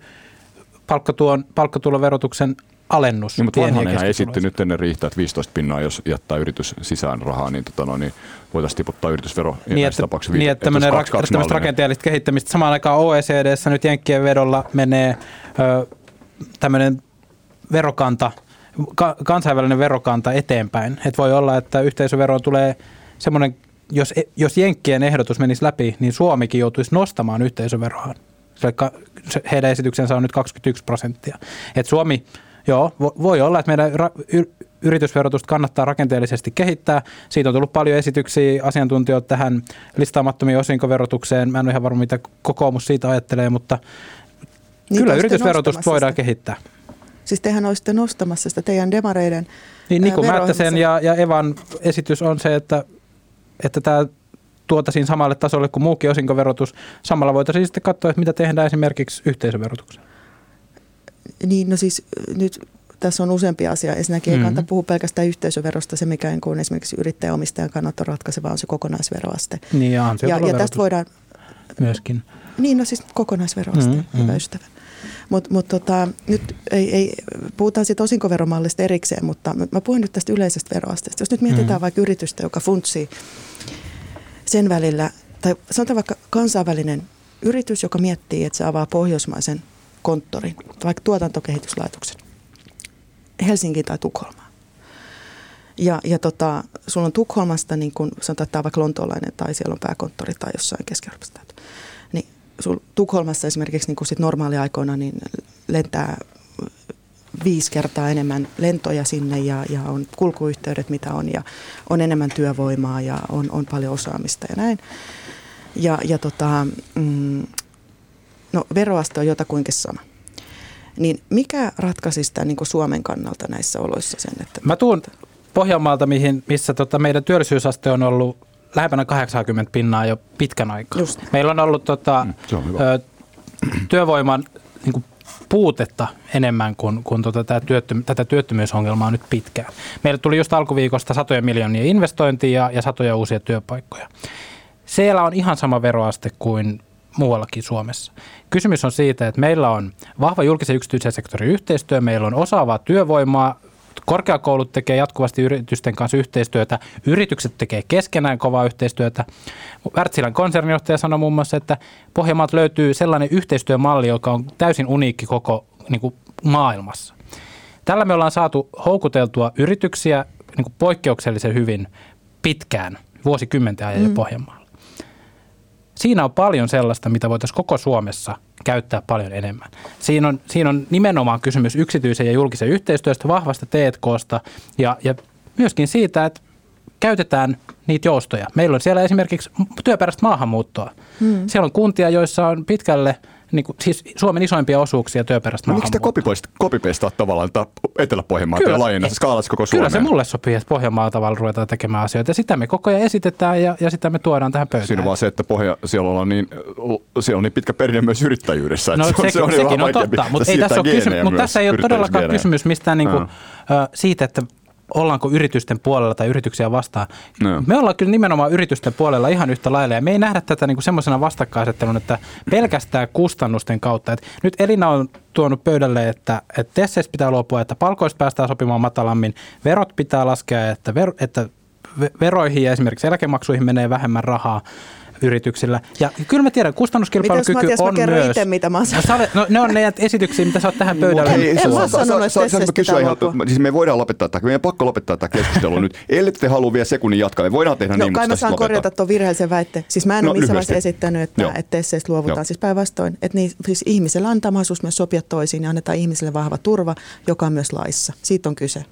palkkatuon, palkkatuloverotuksen alennus. Niin, mutta vanhanenhan esitti nyt ennen riittää, että 15 pinnaa, jos jättää yritys sisään rahaa, niin, tota, no, niin voitaisiin tiputtaa yritysvero Niin, että, tapauksissa. niin, että tämmöinen rak, 22 tämmöistä mallinen. rakenteellista kehittämistä. Samaan aikaan OECDssä nyt Jenkkien vedolla menee ö, tämmöinen verokanta, ka, kansainvälinen verokanta eteenpäin. Et voi olla, että yhteisöveroon tulee semmoinen, jos, jos Jenkkien ehdotus menisi läpi, niin Suomikin joutuisi nostamaan se, heidän esityksensä on nyt 21 prosenttia. Et Suomi, joo, vo- voi olla, että meidän ra- yritysverotusta kannattaa rakenteellisesti kehittää. Siitä on tullut paljon esityksiä asiantuntijoita tähän listaamattomiin osinkoverotukseen. Mä en ole ihan varma, mitä kokoomus siitä ajattelee, mutta Niin kyllä yritysverotusta voidaan sitä. kehittää. Siis tehän olisitte nostamassa sitä teidän demareiden Niin Niko ää, Määttäsen ja, ja Evan esitys on se, että, että tämä tuotaisiin samalle tasolle kuin muukin osinkoverotus. Samalla voitaisiin sitten katsoa, että mitä tehdään esimerkiksi yhteisöverotuksen. Niin, no siis nyt tässä on useampia asioita. Ensinnäkin ei Mhm. kannata puhua pelkästään yhteisöverosta. Se, mikä kuin esimerkiksi yrittäjäomistajan kannalta on ratkaiseva, on se kokonaisveroaste. Niin ja, Ja, ja tästä voidaan, myöskin. niin no siis kokonaisveroaste, Mhm, mm, hyvä ystävä. Mutta mut tota, nyt ei, ei, puhutaan siitä osinkoveromallista erikseen, mutta mä, puhun nyt tästä yleisestä veroasteesta. Jos nyt mietitään Mhm. mm. vaikka yritystä, joka funtsii sen välillä, tai sanotaan vaikka kansainvälinen yritys, joka miettii, että se avaa pohjoismaisen konttorin, vaikka tuotantokehityslaitoksen, Helsinkiin tai Tukholmaan. Ja, ja tota, sulla on Tukholmasta, niin kun sanotaan, että tämä on vaikka lontoolainen tai siellä on pääkonttori tai jossain keski sul Tukholmassa esimerkiksi niin sit normaaliaikoina niin lentää viisi kertaa enemmän lentoja sinne ja, ja on kulkuyhteydet mitä on ja on enemmän työvoimaa ja on, on paljon osaamista ja näin. Ja, ja tota, mm, no veroaste on jotakuinkin sama. Niin mikä ratkaisisi tämän niin Suomen kannalta näissä oloissa sen, että Mä tuun Pohjanmaalta, mihin, missä tota meidän työllisyysaste on ollut lähempänä 80 pinnaa jo pitkän aikaa. Just. Meillä on ollut tota, Mm, se on ö, työvoiman niin kuin puutetta enemmän kuin, kuin tota, tämä työttöm- tätä työttömyysongelmaa nyt pitkään. Meille tuli just alkuviikosta satoja miljoonia investointia ja, ja satoja uusia työpaikkoja. Siellä on ihan sama veroaste kuin muuallakin Suomessa. Kysymys on siitä, että meillä on vahva julkisen ja yksityisen sektorin yhteistyö, meillä on osaavaa työvoimaa, Korkeakoulut tekee jatkuvasti yritysten kanssa yhteistyötä, yritykset tekee keskenään kovaa yhteistyötä. Wärtsilän konsernijohtaja sanoi muun muassa, että Pohjanmaalta löytyy sellainen yhteistyömalli, joka on täysin uniikki koko niin kuin maailmassa. Tällä me ollaan saatu houkuteltua yrityksiä niin kuin poikkeuksellisen hyvin pitkään, vuosikymmenten ajan mm. Pohjanmaalla. Siinä on paljon sellaista, mitä voitaisiin koko Suomessa käyttää paljon enemmän. Siinä on, siinä on nimenomaan kysymys yksityisen ja julkisen yhteistyöstä, vahvasta T&Ksta ja, ja myöskin siitä, että käytetään niitä joustoja. Meillä on siellä esimerkiksi työperäistä maahanmuuttoa. Hmm. Siellä on kuntia, joissa on pitkälle – niin kuin, siis Suomen isoimpia osuuksia työperäistä no, Miksi te kopipestaa tavallaan Etelä-Pohjanmaata ja laajenna skaalassa koko Suomeen? Kyllä se mulle sopii, että Pohjanmaa tavalla ruvetaan tekemään asioita. Ja sitä me koko ajan esitetään ja, ja sitä me tuodaan tähän pöytään. Siinä on vaan se, että pohja, siellä, on niin, siellä on niin pitkä perinne myös yrittäjyydessä. No, se, on, se on sekin on totta, mutta ei tässä, ole kysymys, mutta tässä ei ole todellakaan kysymys mistään niin kuin, uh, siitä, että ollaanko yritysten puolella tai yrityksiä vastaan. No. Me ollaan kyllä nimenomaan yritysten puolella ihan yhtä lailla ja me ei nähdä tätä niin semmoisena vastakkaisettelun, että pelkästään kustannusten kautta. Et nyt Elina on tuonut pöydälle, että, että TESSEistä pitää luopua, että palkoista päästään sopimaan matalammin, verot pitää laskea, että, ver, että veroihin ja esimerkiksi eläkemaksuihin menee vähemmän rahaa yrityksillä. Ja kyllä mä tiedän, kustannuskilpailukyky Mites, on mä myös... Itse, mitä mä no, no, ne on ne esityksiä, mitä sä oot tähän pöydälle. En, en mä sanonut, että siis me voidaan lopettaa tämä, meidän pakko lopettaa tämä keskustelu nyt. Ellei te halua vielä sekunnin jatkaa, me voidaan tehdä no, niin, kai mä saan korjata tuon virheellisen väitteen. Siis mä en no, ole missään vaiheessa esittänyt, että, että tesseistä luovutaan. Siis päinvastoin, että niin, siis ihmisellä antaa mahdollisuus myös sopia toisiin ja annetaan ihmiselle vahva turva, joka on myös laissa. Siitä on kyse.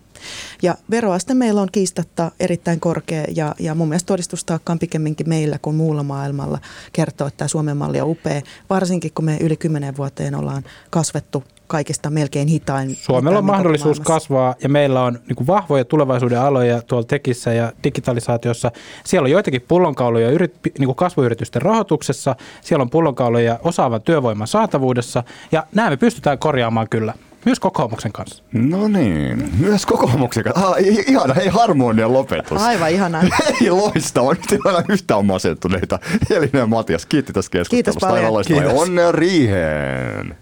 Ja veroaste meillä on kiistatta erittäin korkea ja, ja mun mielestä todistustaakka on pikemminkin meillä kuin muulla maailmalla kertoo, että tämä Suomen malli on upea, varsinkin kun me yli kymmenen vuoteen ollaan kasvettu kaikista melkein hitain. Suomella on mahdollisuus kasvaa ja meillä on niin kuin vahvoja tulevaisuuden aloja tuolla tekissä ja digitalisaatiossa. Siellä on joitakin pullonkauloja yrit, niin kuin kasvuyritysten rahoituksessa, siellä on pullonkauloja osaavan työvoiman saatavuudessa ja nämä me pystytään korjaamaan kyllä. Myös kokoomuksen kanssa. No niin, myös kokoomuksen kanssa. Ah, ihana, hei harmonian lopetus. Aivan ihana. Hei loistava, nyt ei ole yhtään masentuneita. Elina ja Matias, kiitti tästä keskustelusta. Kiitos paljon. Kiitos. Onnea riiheen.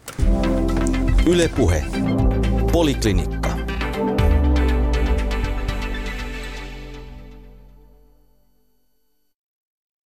Yle Puhe. Poliklinikka.